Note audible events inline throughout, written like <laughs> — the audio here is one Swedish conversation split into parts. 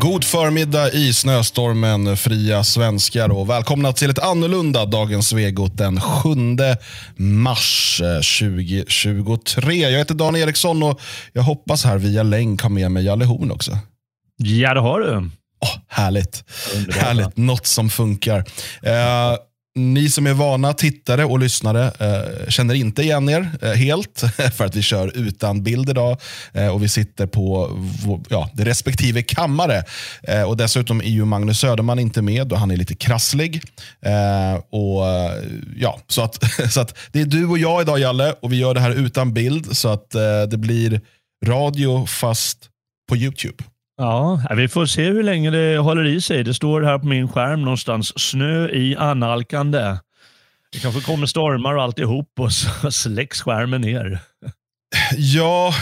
God förmiddag i snöstormen, fria svenskar och välkomna till ett annorlunda Dagens Svegot den 7 mars 2023. Jag heter Dan Eriksson och jag hoppas här via länk ha med mig Jalle Horn också. Ja, det har du. Oh, härligt. härligt. Något som funkar. Uh, ni som är vana tittare och lyssnare eh, känner inte igen er eh, helt <laughs> för att vi kör utan bild idag eh, och vi sitter på vår, ja, det respektive kammare. Eh, och Dessutom är ju Magnus Söderman inte med och han är lite krasslig. Eh, och, eh, ja, så, att, <laughs> så att Det är du och jag idag Jalle och vi gör det här utan bild så att det blir radio fast på YouTube. Ja, vi får se hur länge det håller i sig. Det står här på min skärm någonstans, snö i annalkande. Det kanske kommer stormar och alltihop och så <laughs> släcks skärmen ner. Ja,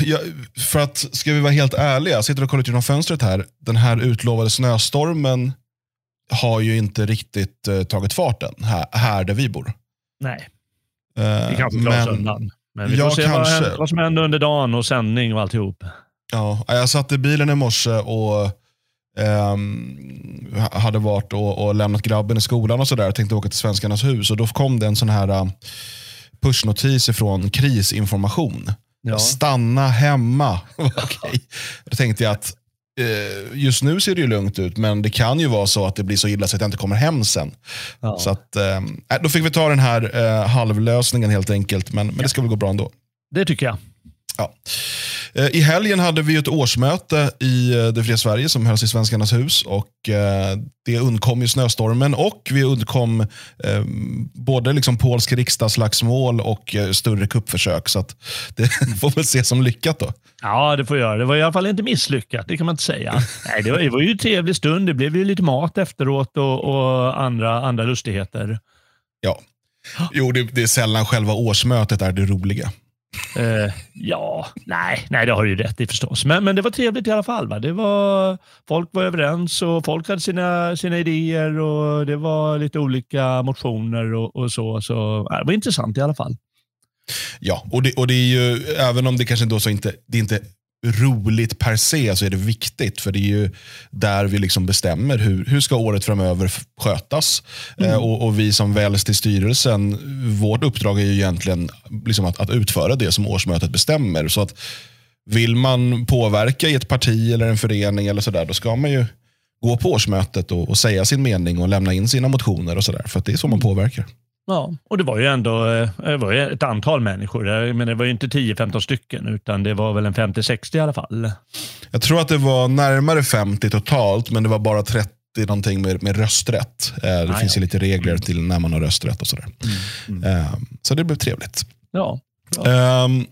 för att ska vi vara helt ärliga, jag sitter och kollar ut genom fönstret här. Den här utlovade snöstormen har ju inte riktigt uh, tagit farten här, här där vi bor. Nej, uh, vi kanske klarar oss undan. Men vi får se kanske. vad som händer under dagen och sändning och alltihop. Ja, jag satt i bilen i morse och um, hade varit och, och, lämnat grabben i skolan och sådär. Tänkte åka till Svenskarnas hus och då kom det en sån här uh, pushnotis från krisinformation. Ja. Stanna hemma. <laughs> okay. Då tänkte jag att uh, just nu ser det ju lugnt ut, men det kan ju vara så att det blir så illa så att jag inte kommer hem sen. Ja. Så att, uh, Då fick vi ta den här uh, halvlösningen helt enkelt, men, men det ska väl gå bra ändå. Det tycker jag. Ja. Eh, I helgen hade vi ett årsmöte i eh, Det fria Sverige som hölls i Svenskarnas hus. Och eh, det undkom ju snöstormen och vi undkom både liksom polsk riksdagsslagsmål och större kuppförsök. Så det <laughs> får väl ses som lyckat då. Ja, det får göra. Det var i alla fall inte misslyckat, det kan man inte säga. <laughs> Nej, det, var, det var ju en trevlig stund. Det blev ju lite mat efteråt och, och andra, andra lustigheter. Ja, jo, det, det är sällan själva årsmötet är det roliga. Uh, ja, nej, nej, det har du ju rätt i förstås. Men, men det var trevligt i alla fall. Va? Det var, folk var överens och folk hade sina, sina idéer och det var lite olika motioner och, och så. Så ja, det var intressant i alla fall. Ja, och det, och det är ju, även om det kanske då så inte, det är inte roligt per se så är det viktigt. För det är ju där vi liksom bestämmer hur, hur ska året framöver skötas. Mm. Eh, och, och, Vi som väljs till styrelsen, vårt uppdrag är ju egentligen liksom att, att utföra det som årsmötet bestämmer. Så att Vill man påverka i ett parti eller en förening eller så där, då ska man ju gå på årsmötet och, och säga sin mening och lämna in sina motioner och sådär. För det är så man påverkar. Ja, och det var ju ändå eh, det var ju ett antal människor. Men det var ju inte 10-15 stycken, utan det var väl en 50-60 i alla fall. Jag tror att det var närmare 50 totalt, men det var bara 30 någonting med, med rösträtt. Eh, det ah, finns ja. ju lite regler till när man har rösträtt och sådär. Mm, mm. Ehm, så det blev trevligt. Ja. ja. Um,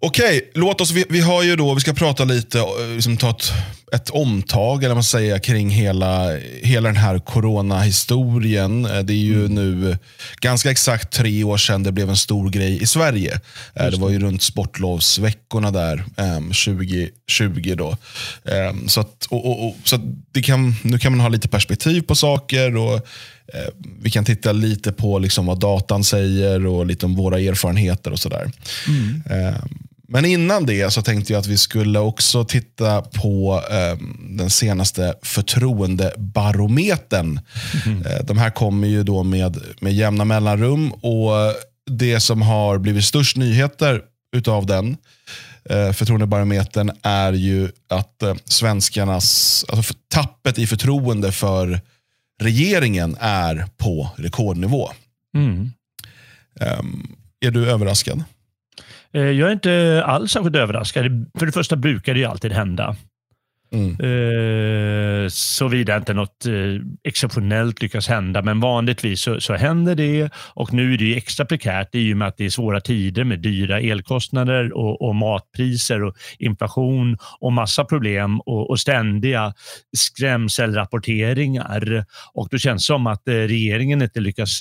Okej, okay, låt oss, vi, vi, har ju då, vi ska prata lite, eh, liksom ta ett, ett omtag eller man säger, kring hela, hela den här coronahistorien. Eh, det är ju mm. nu ganska exakt tre år sedan det blev en stor grej i Sverige. Eh, Just det var ju runt sportlovsveckorna där, um, 2020. Då. Um, så att, och, och, och, så det kan, nu kan man ha lite perspektiv på saker. och vi kan titta lite på liksom vad datan säger och lite om våra erfarenheter och sådär. Mm. Men innan det så tänkte jag att vi skulle också titta på eh, den senaste förtroendebarometern. Mm. Eh, de här kommer ju då med, med jämna mellanrum och det som har blivit störst nyheter utav den eh, förtroendebarometern är ju att eh, svenskarnas, alltså tappet i förtroende för regeringen är på rekordnivå. Mm. Um, är du överraskad? Eh, jag är inte alls särskilt överraskad. För det första brukar det ju alltid hända. Mm. Eh, Såvida inte något eh, exceptionellt lyckas hända, men vanligtvis så, så händer det. Och nu är det extra prekärt i och med att det är svåra tider med dyra elkostnader och, och matpriser och inflation och massa problem och, och ständiga skrämselrapporteringar. Och då känns det som att regeringen inte lyckas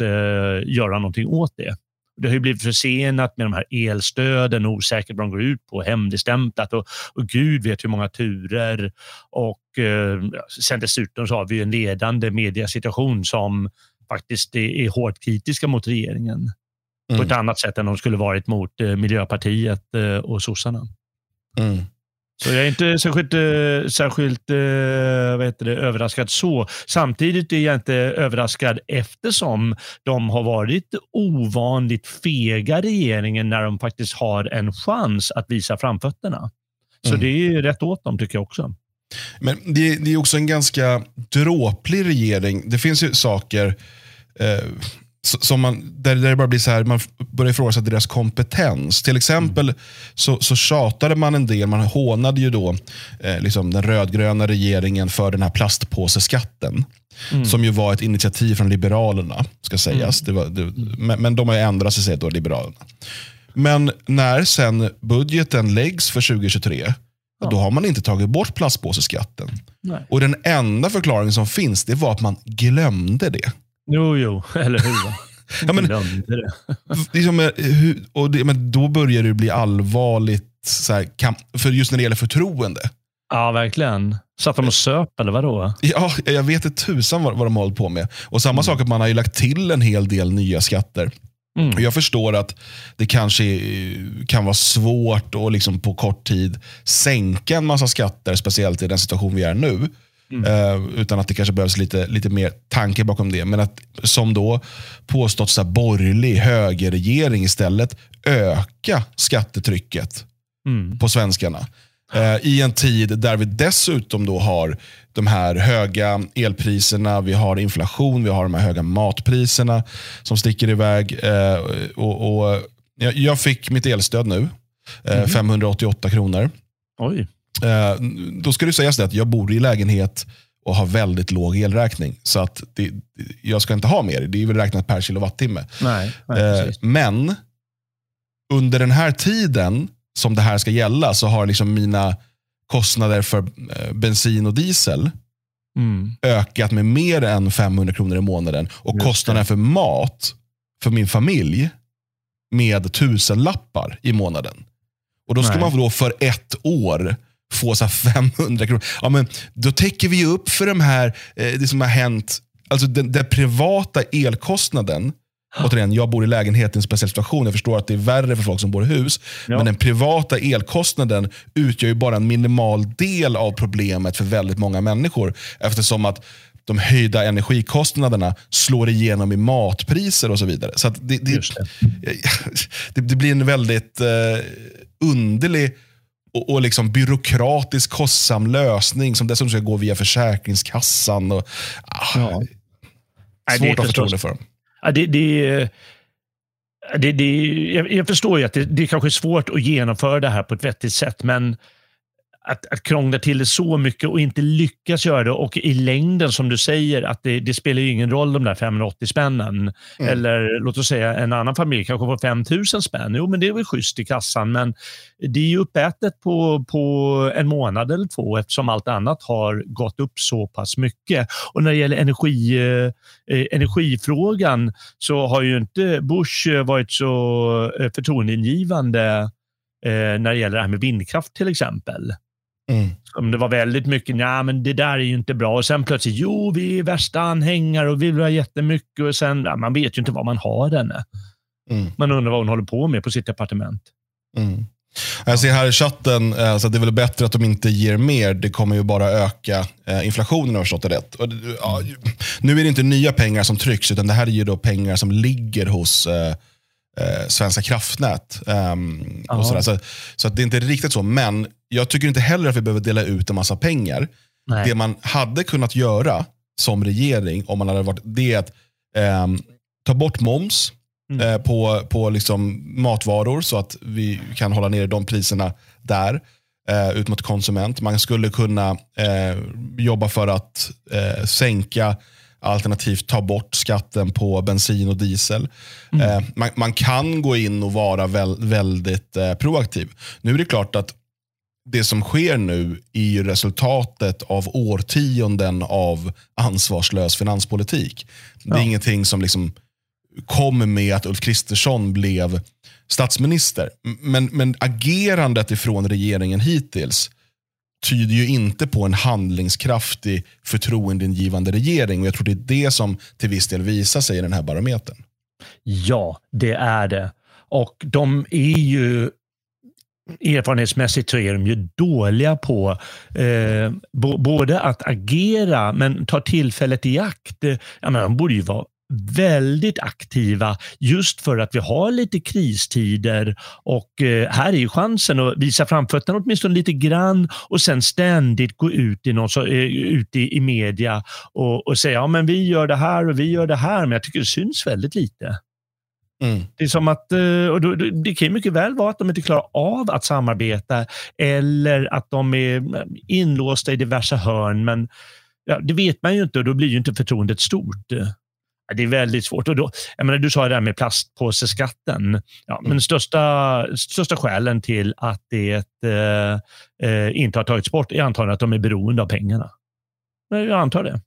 göra någonting åt det. Det har ju blivit försenat med de här elstöden, osäkert vad de går ut på, hemligstämplat och, och gud vet hur många turer. Och eh, sen dessutom så har vi en ledande mediasituation som faktiskt är hårt kritiska mot regeringen mm. på ett annat sätt än de skulle varit mot eh, Miljöpartiet eh, och sossarna. Mm. Så jag är inte särskilt, eh, särskilt eh, vad heter det, överraskad så. Samtidigt är jag inte överraskad eftersom de har varit ovanligt fega regeringen när de faktiskt har en chans att visa framfötterna. Så mm. det är rätt åt dem tycker jag också. Men det, det är också en ganska dråplig regering. Det finns ju saker eh, som man, där, där det bara blir så här, man börjar ifrågasätta deras kompetens. Till exempel mm. så, så tjatade man en del, man hånade ju då eh, liksom den rödgröna regeringen för den här plastpåseskatten. Mm. Som ju var ett initiativ från Liberalerna, ska sägas. Mm. Det var, det, men, men, de har ju ändrat sig, då, Liberalerna. Men när sen budgeten läggs för 2023, ja. då har man inte tagit bort plastpåseskatten. Nej. Och den enda förklaringen som finns, det var att man glömde det. Jo, jo, <laughs> eller hur? <laughs> ja, men, det. liksom, eh, och det, men då börjar det bli allvarligt, så här, för just när det gäller förtroende. Ja, verkligen. Satt de och söp eller vadå? Ja, jag vet inte tusan vad, vad de hållit på med. Och Samma mm. sak att man har lagt till en hel del nya skatter. Mm. Jag förstår att det kanske kan vara svårt att liksom på kort tid sänka en massa skatter, speciellt i den situation vi är nu. Mm. Uh, utan att det kanske behövs lite, lite mer tanke bakom det. Men att som då påstått så här, borgerlig högerregering istället öka skattetrycket mm. på svenskarna. Uh, I en tid där vi dessutom då har de här höga elpriserna, vi har inflation, vi har de här höga matpriserna som sticker iväg. Uh, och, och jag, fick mitt elstöd nu, mm. 588 kronor. Oj. Eh, då ska det sägas att jag bor i lägenhet och har väldigt låg elräkning. Så att det, jag ska inte ha mer. Det är väl räknat per kilowattimme. Nej, nej, eh, men under den här tiden som det här ska gälla så har liksom mina kostnader för eh, bensin och diesel mm. ökat med mer än 500 kronor i månaden. Och kostnaden för mat för min familj med tusenlappar i månaden. Och Då ska Nej. man då för ett år få så 500 kronor. Ja, men då täcker vi upp för de här, eh, det som har hänt. Alltså den, den privata elkostnaden, Återigen, jag bor i lägenhet i en speciell situation. Jag förstår att det är värre för folk som bor i hus. Ja. Men den privata elkostnaden utgör ju bara en minimal del av problemet för väldigt många människor. Eftersom att de höjda energikostnaderna slår igenom i matpriser och så vidare. Så det, det, <laughs> det. det, blir en väldigt eh, underlig och, och liksom byråkratisk kostsam lösning som dessutom ska gå via Försäkringskassan. Och, ah, ja. Svårt att ha förtroende för dem. Ja, det, det, det, det, jag, jag förstår ju att det, det kanske är svårt att genomföra det här på ett vettigt sätt, men att, att krångla till det så mycket och inte lyckas göra det och i längden som du säger att det, det spelar ju ingen roll de där 580 spännen. Mm. Eller låt oss säga en annan familj kanske får 5000 spänn. Jo, men det är väl schysst i kassan, men det är ju uppätet på, på en månad eller två eftersom allt annat har gått upp så pass mycket. Och när det gäller energi, eh, energifrågan så har ju inte Bush varit så eh, förtroendeingivande eh, när det gäller det här med vindkraft till exempel. Mm. Om det var väldigt mycket, nej men det där är ju inte bra. Och sen plötsligt, jo vi är värsta anhängare och vi vill ha jättemycket. Och sen, ja, man vet ju inte vad man har henne. Mm. Man undrar vad hon håller på med på sitt departement. Mm. Jag ser här i chatten, eh, så det är väl bättre att de inte ger mer. Det kommer ju bara öka eh, inflationen om jag förstått det rätt. Och, ja, nu är det inte nya pengar som trycks, utan det här är ju då pengar som ligger hos eh, eh, Svenska kraftnät. Um, och sådär. Så, så det är inte riktigt så. Men jag tycker inte heller att vi behöver dela ut en massa pengar. Nej. Det man hade kunnat göra som regering, om man hade varit, det är att um, ta bort moms mm. eh, på, på liksom matvaror så att vi kan hålla nere de priserna där eh, ut mot konsument. Man skulle kunna eh, jobba för att eh, sänka Alternativt ta bort skatten på bensin och diesel. Mm. Eh, man, man, kan gå in och vara väl, väldigt eh, proaktiv. Nu är det klart att det som sker nu är resultatet av årtionden av ansvarslös finanspolitik. Det är ja. ingenting som liksom kommer med att Ulf Kristersson blev statsminister. Men, men agerandet ifrån regeringen hittills tyder ju inte på en handlingskraftig förtroendeingivande regering. Och jag tror det är det som till viss del visar sig i den här barometern. Ja, det är det. Och de är ju erfarenhetsmässigt så är de ju dåliga på eh, både att agera men ta tillfället i akt. Eh, ja, men de borde ju vara väldigt aktiva just för att vi har lite kristider och eh, här är ju chansen att visa framfötterna åtminstone lite grann och sen ständigt gå ut i, någon, så, eh, ut i, i media och, och säga ja men vi gör det här och vi gör det här men jag tycker det syns väldigt lite. Mm. Det är som att, eh, och det kan mycket väl vara att de inte klarar av att samarbeta eller att de är inlåsta i diverse hörn. Men ja, det vet man ju inte och då blir ju inte förtroendet stort. Det är väldigt svårt. Och då, jag menar, du sa det där med plastpåseskatten. Ja, mm. Men största, största skälen till att det eh, eh, inte har tagits bort är antagligen att de är beroende av pengarna. Jag antar det.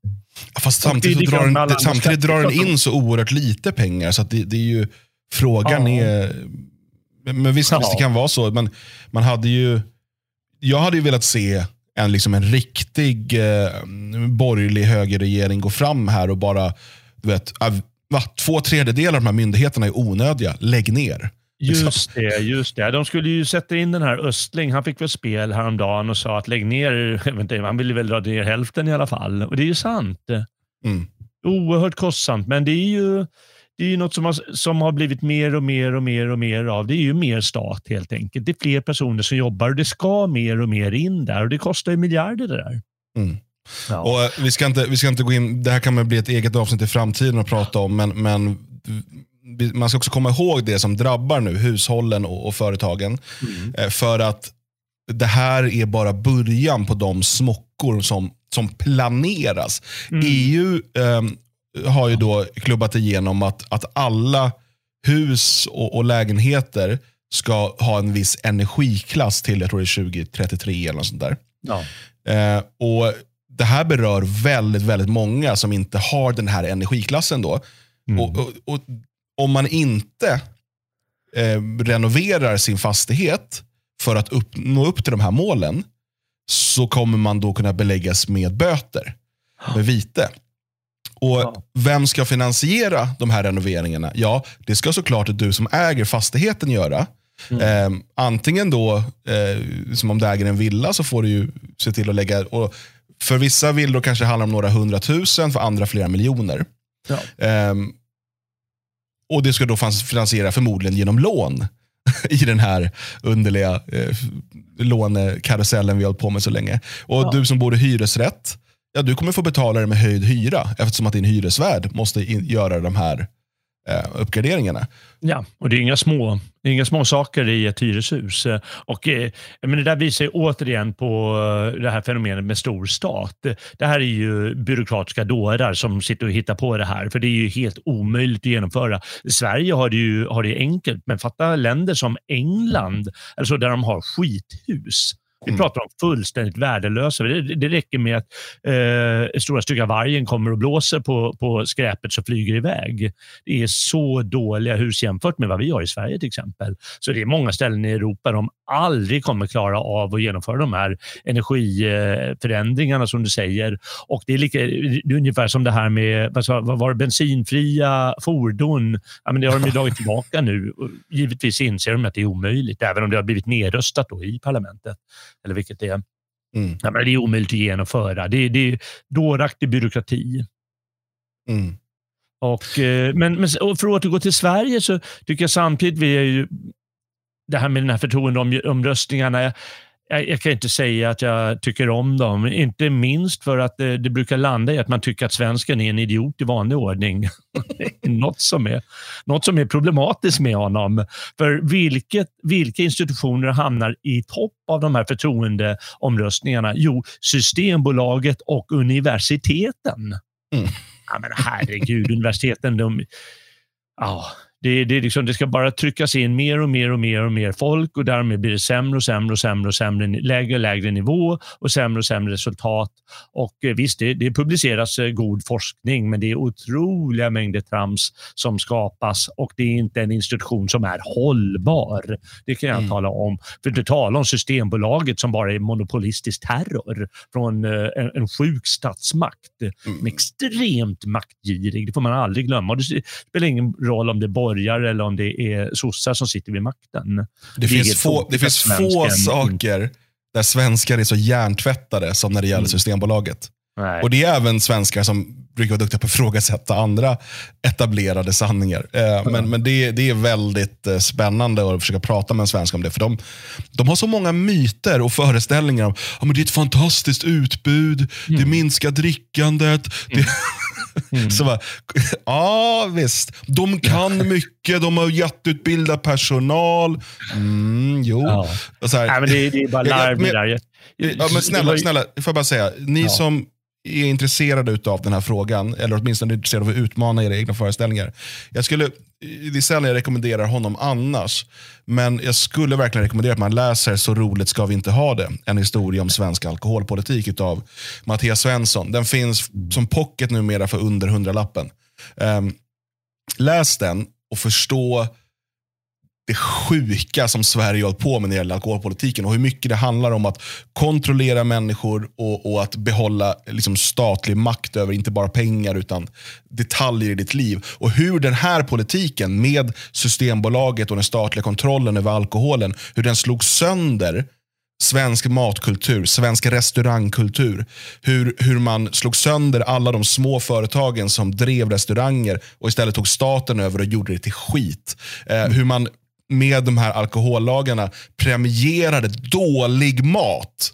Fast samtidigt, drar den, samtidigt drar den in så oerhört lite pengar. Så det, det, är ju Frågan ja. är... Men visst, ja. visst, det kan vara så. Men man hade ju... Jag hade ju velat se en, liksom en riktig eh, borgerlig högerregering gå fram här och bara du vet, va, två tredjedelar av de här myndigheterna är onödiga. Lägg ner. Just det, just det. De skulle ju sätta in den här Östling. Han fick väl spel häromdagen och sa att lägg ner, <laughs> inte, han ville väl dra ner hälften i alla fall. Och det är ju sant. Mm. Oerhört kostsamt, men det är ju det är ju något som har, som har blivit mer och mer och mer och mer av. Det är ju mer stat helt enkelt. Det är fler personer som jobbar och det ska mer och mer in där och det kostar ju miljarder det där. Mm. Ja. Och, eh, vi, ska inte, vi ska inte gå in, det här kan bli ett eget avsnitt i framtiden att prata om, men, men man ska också komma ihåg det som drabbar nu hushållen och, och företagen. Mm. Eh, för att det här är bara början på de smockor som, som planeras. Mm. EU eh, har ju då klubbat igenom att, att alla hus och, och, lägenheter ska ha en viss energiklass till, jag tror det är 2033 eller något sånt där. Ja. Eh, och det här berör väldigt, väldigt många som inte har den här energiklassen. då. Mm. Och, och, och, Om man inte eh, renoverar sin fastighet för att upp, nå upp till de här målen, så kommer man då kunna beläggas med böter, med vite. Och. Vem ska finansiera de här renoveringarna? Ja, det ska såklart du som äger fastigheten göra. Mm. Eh, antingen då, eh, som om du äger en villa, så får du ju se till att lägga... Och för vissa villor kanske det handlar om några hundratusen, för andra flera miljoner. Ja. Eh, och Det ska då finansiera förmodligen genom lån <laughs> i den här underliga eh, lånekarusellen vi har hållit på med så länge. Och ja. Du som bor i hyresrätt, ja, du kommer få betala det med höjd hyra eftersom att din hyresvärd måste in, göra de här eh, uppgraderingarna. Ja, och det är inga små, det är inga små saker i ett hyreshus. Och, eh, men det där visar återigen på eh, det här fenomenet med stor stat. Det här är ju byråkratiska dårar som sitter och hittar på det här, för det är ju helt omöjligt att genomföra. Sverige har det ju har det enkelt, men fatta länder som England, alltså där de har skithus. Vi mm. pratar om fullständigt värdelösa. Det, det räcker med att eh, stora stygga vargen kommer och blåser på, på skräpet så flyger iväg. Det är så dåliga hus jämfört med vad vi har i Sverige till exempel. Så det är många ställen i Europa de aldrig kommer klara av att genomföra de här energiförändringarna som du säger. Och Det är, lika, det är ungefär som det här med vad var det, bensinfria fordon. Ja, men det har de ju dragit tillbaka nu. Givetvis inser de att det är omöjligt, även om det har blivit nedröstat i parlamentet eller vilket det är. Mm. Ja, men det är omöjligt att genomföra. Det, det är dåraktig byråkrati. Mm. Och, eh, men, men för att återgå till Sverige så tycker jag samtidigt vi är ju det här med den här förtroendeomröstningarna jag, jag, kan inte säga att jag tycker om dem. Inte minst för att det, det brukar landa i att man tycker att svensken är en idiot i vanlig ordning. <laughs> något, som är, något som är problematiskt med honom. För vilket, vilka institutioner hamnar i topp av de här förtroendeomröstningarna? Jo, Systembolaget och universiteten. Mm. Ja, men herregud, <laughs> universiteten, de... Ja, det, det, liksom, det ska bara tryckas in mer och mer och mer och mer folk och därmed blir det sämre och sämre och sämre och sämre, lägre och lägre nivå och sämre och sämre resultat. Och eh, visst, det, det publiceras eh, god forskning, men det är otroliga mängder trams som skapas och det är inte en institution som är hållbar. Det kan jag mm. tala om. För inte tala om Systembolaget som bara är monopolistisk terror från eh, en, en sjuk statsmakt. Mm. Extremt maktgirig, det får man aldrig glömma. Och det spelar ingen roll om det är borgare eller om det är sossar som sitter vid makten. Det, Det finns få, det finns få saker där svenskar är så hjärntvättade som när det gäller Mm. Systembolaget. Nej. Och det är även svenskar som brukar vara duktiga på att ifrågasätta andra etablerade sanningar. Eh, Men, men det, det är väldigt eh, spännande att försöka prata med en svensk om det. För de, de har så många myter och föreställningar om ja, men det är ett fantastiskt utbud, det minskar drickandet. Det, så bara, ja visst, de kan mycket, de har jätteutbildad personal. Mm, jo. Ja. Och så här, Nej, men det, det är bara larv. Ja, men snälla, snälla, får jag bara säga. Ni Ja. som är intresserade av den här frågan, eller åtminstone intresserade av att utmana era egna föreställningar. Jag skulle, det är sällan jag rekommenderar honom annars, men jag skulle verkligen rekommendera att man läser Så roligt ska vi inte ha det. En historia om svensk alkoholpolitik av Mattias Svensson. Den finns som pocket numera för under hundralappen. Um, läs den och förstå det sjuka som Sverige har hållit på med när det gäller alkoholpolitiken och hur mycket det handlar om att kontrollera människor och, och att behålla liksom, statlig makt över inte bara pengar utan detaljer i ditt liv. Och hur den här politiken med Systembolaget och den statliga kontrollen över alkoholen, hur den slog sönder svensk matkultur, svensk restaurangkultur. Hur, hur man slog sönder alla de små företagen som drev restauranger och istället tog staten över och gjorde det till skit. Eh, hur man med de här alkohollagarna premierade dålig mat.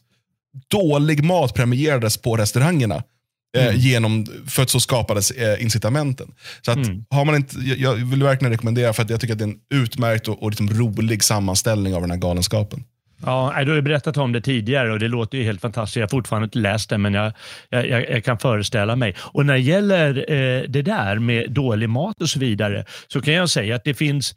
Dålig mat premierades på restaurangerna. Eh, genom, för att så skapades eh, incitamenten. Så att, har man inte, jag, jag vill verkligen rekommendera för att jag tycker att det är en utmärkt och, och liksom rolig sammanställning av den här galenskapen. Ja, du har berättat om det tidigare och det låter ju helt fantastiskt. Jag har fortfarande inte läst det, men jag, jag, jag, jag kan föreställa mig. Och när det gäller eh, det där med dålig mat och så vidare, så kan jag säga att det finns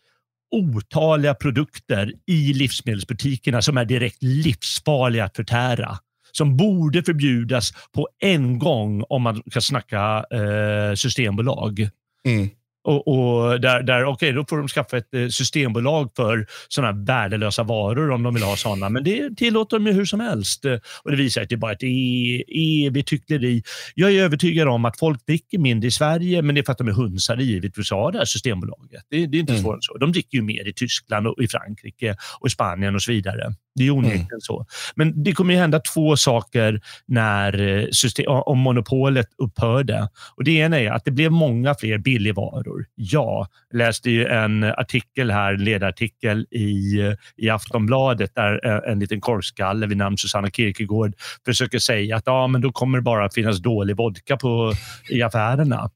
otaliga produkter i livsmedelsbutikerna som är direkt livsfarliga att förtära. Som borde förbjudas på en gång om man ska snacka eh, systembolag. Mm. Och, och där, där, okej, då får de skaffa ett eh, systembolag för sådana värdelösa varor om de vill ha sådana. Men det tillåter de ju hur som helst. Eh, Och det visar att det är bara ett e- evigt hyckleri. Jag är övertygad om att folk dricker mindre i Sverige, men det är för att de är hunsade givetvis av det här Systembolaget. Det, det är inte Mm. svårare än så. De dricker ju mer i Tyskland och i Frankrike och i Spanien och så vidare. Det är onekligen så. Men det kommer ju hända två saker när eh, system, om monopolet upphörde. Och det ena är att det blev många fler billigvaror. Ja, jag läste ju en artikel här, en ledarartikel i, i Aftonbladet där eh, en liten korkskalle vid namn Susanna Kierkegaard försöker säga att ja, men då kommer det bara finnas dålig vodka på, i affärerna.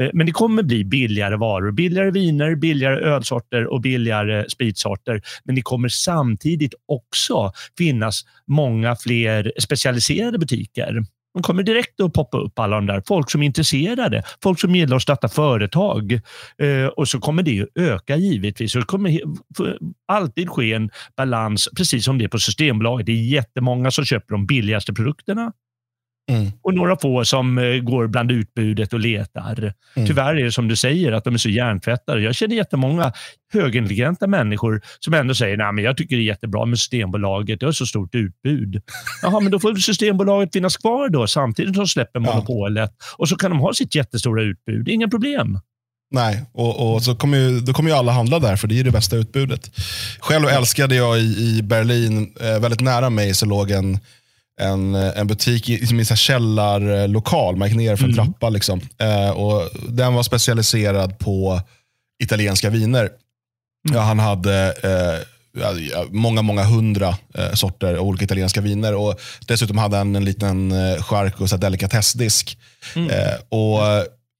Eh, men det kommer bli billigare varor. Billigare viner, billigare ölsorter och billigare spritsorter. Men det kommer samtidigt också finnas många fler specialiserade butiker. De kommer direkt att poppa upp alla de där. Folk som är intresserade, folk som gillar att starta företag. Eh, och så kommer det att öka givetvis. Och det kommer alltid ske en balans, precis som det är på Systembolaget. Det är jättemånga som köper de billigaste produkterna Mm. och några få som eh, går bland utbudet och letar. Mm. Tyvärr är det som du säger, att de är så hjärntvättade. Jag känner jättemånga högintelligenta människor som ändå säger Nej, men jag tycker det är jättebra med Systembolaget, det har så stort utbud. Jaha, men då får Systembolaget finnas kvar då samtidigt som de släpper Ja. monopolet. Och så kan de ha sitt jättestora utbud. Inga problem. Nej, och, och så kommer ju, då kommer ju alla handla där, för det är det bästa utbudet. Själv älskade jag i, i Berlin, eh, väldigt nära mig, så låg en, en, en butik i en källarlokal. Man gick ner för en Mm. trappa. Liksom. Eh, och den var specialiserad på italienska viner. Ja, han hade eh, många, många hundra eh, sorter av olika italienska viner. Och Dessutom hade han en liten eh, chark och så delikatessdisk. Mm. Eh, och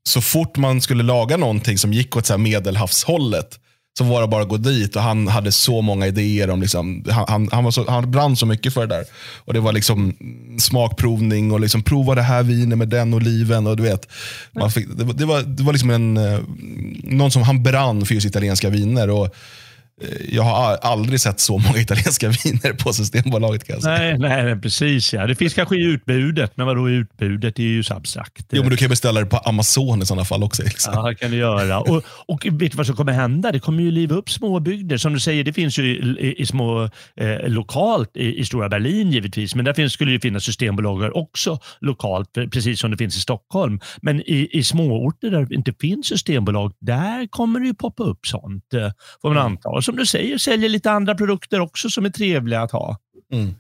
Så fort man skulle laga någonting som gick åt så medelhavshållet så var det bara att gå dit och han hade så många idéer. om liksom, han, han, var så, han brann så mycket för det där. Och Det var liksom smakprovning och liksom prova det här vinet med den oliven. Och du vet, man fick, det, var- det, var, det var liksom en, eh, någon som han brann för just italienska viner. Och jag har aldrig sett så många italienska <laughs> viner på Systembolaget. Kan. Nej, nej, precis. Ja. Det finns kanske i utbudet, men vadå utbudet? Det är ju så abstrakt. Jo, men du kan beställa det på Amazon i sådana fall också. Liksom. Ja, det kan du göra. Och, och vet du vad som kommer hända? Det kommer ju liva upp småbygder. Som du säger, det finns ju i, i små eh, lokalt i, i, stora Berlin givetvis, men där finns, skulle det finnas systembolag också lokalt, precis som det finns i Stockholm. Men i, i småorter där det inte finns systembolag, där kommer det ju poppa upp sånt, eh, får man mm. anta. Som du säger, säljer lite andra produkter också som är trevliga att ha. Mm.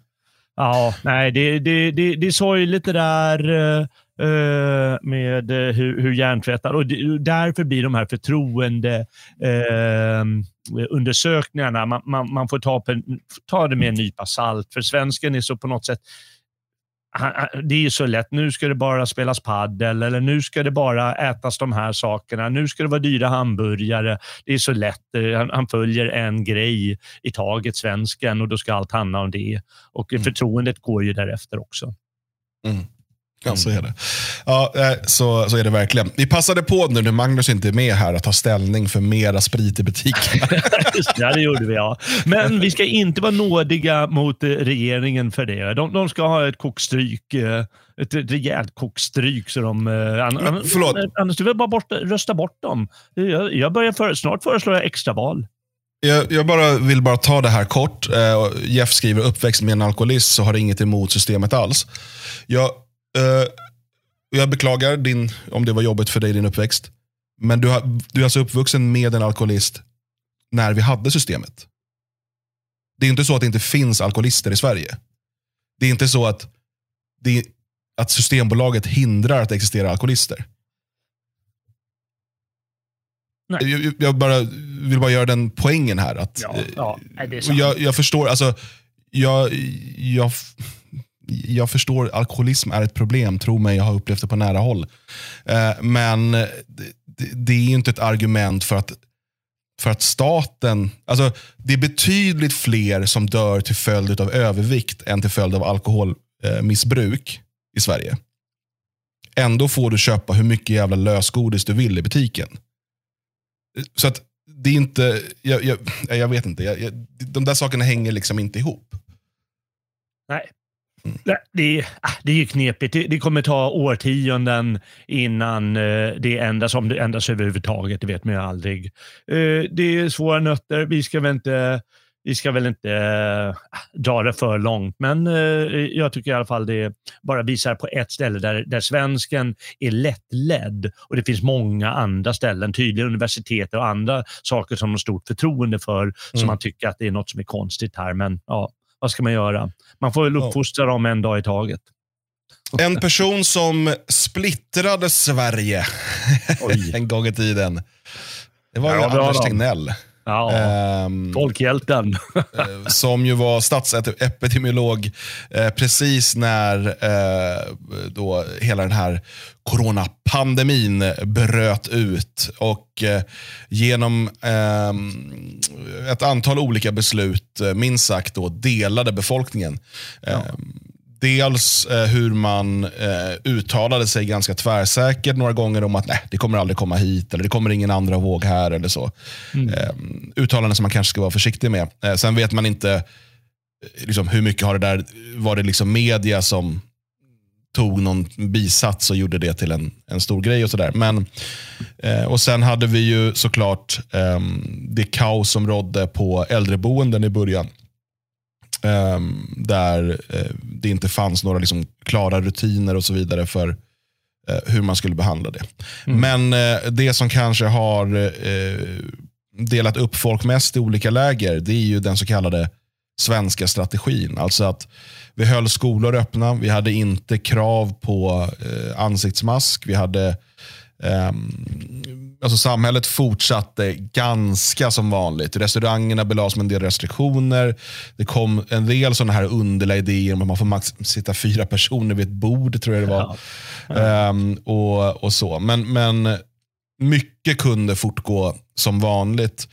Ja, nej, det, det, det, det är sorgligt det där uh, med hur, hur hjärntvättar och därför blir de här förtroende uh, undersökningarna, man, man, man får ta, ta det med en nypa salt, för svensken är så på något sätt det är så lätt. Nu ska det bara spelas paddel eller nu ska det bara ätas de här sakerna. Nu ska det vara dyra hamburgare. Det är så lätt. Han, han följer en grej i taget, svensken, och då ska allt handla om det. Och mm. förtroendet går ju därefter också. Mm. Ja, så är det. Ja, så, så är det verkligen. Vi passade på nu när Magnus inte är med här att ta ställning för mera sprit i butiken. <laughs> ja, det gjorde vi. Ja. Men vi ska inte vara nådiga mot eh, regeringen för det. De, de ska ha ett kokstryk. Eh, ett rejält kokstryk. Så de, eh, Men, förlåt. Annars du vill bara bort, rösta bort dem. Jag, jag börjar för, snart föreslår jag extraval. Jag, jag bara, vill bara ta det här kort. Jeff skriver uppväxt med en alkoholist så har det inget emot systemet alls. Jag jag beklagar din, om det var jobbigt för dig, din uppväxt. Men du, har, du är alltså uppvuxen med en alkoholist när vi hade systemet. Det är inte så att det inte finns alkoholister i Sverige. Det är inte så att, det, att Systembolaget hindrar att det existerar alkoholister. Jag, jag, bara, vill bara göra den poängen här. Att, ja, ja, jag, jag, förstår, alltså, jag, jag, jag förstår alkoholism är ett problem, tro mig, jag har upplevt det på nära håll. Eh, men det, det är inte ett argument för att för att staten, alltså det är betydligt fler som dör till följd av övervikt än till följd av alkoholmissbruk eh, i Sverige. Ändå får du köpa hur mycket jävla lösgodis du vill i butiken. Så att det är inte, jag, jag, jag vet inte, jag, de där sakerna hänger liksom inte ihop. Nej, det, ah, det är ju knepigt. Det, det, kommer ta årtionden innan eh, det ändras, om det ändras överhuvudtaget. Det vet man ju aldrig. Eh, det är svåra nötter. Vi ska väl inte, vi ska väl inte äh, dra det för långt, men äh, jag tycker i alla fall det bara visar på ett ställe där, där svensken är lättledd och det finns många andra ställen, tydliga universitet och andra saker som de har stort förtroende för, mm. som man tycker att det är något som är konstigt här. Men ja, vad ska man göra? Man får väl uppfostra dem en dag i taget. En person som splittrade Sverige <laughs> en gång i tiden. Det var ja, ju Anders Tegnell. Ja, um, folkhjälten. Eh, som ju var statsepidemiolog eh, precis när eh, då hela den här coronapandemin bröt ut. Och eh, genom eh, ett antal olika beslut, eh, minst sagt, då, delade befolkningen. Ja. Dels eh, hur man eh, uttalade sig ganska tvärsäkert några gånger om att nej, det kommer aldrig komma hit, eller det kommer ingen andra våg här. eller så. Mm. Eh, uttalanden som man kanske ska vara försiktig med. Eh, sen vet man inte eh, liksom, hur mycket har det där, var det liksom media som tog någon bisats och gjorde det till en, en stor grej. och sådär. Men eh, och Sen hade vi ju såklart eh, det kaos som rådde på äldreboenden i början. Eh, där eh, det inte fanns några liksom, klara rutiner och så vidare för eh, hur man skulle behandla det. Mm. Men eh, det som kanske har delat upp folk mest i olika läger, det är ju den så kallade svenska strategin. Alltså att vi höll skolor öppna, vi hade inte krav på ansiktsmask. Vi hade, eh, alltså samhället fortsatte ganska som vanligt. Restaurangerna belades med en del restriktioner. Det kom en del sådana här underliga idéer om att man får max sitta fyra personer vid ett bord, tror jag det var. Ja. Um, och, och så. Men, men mycket kunde fortgå som vanligt.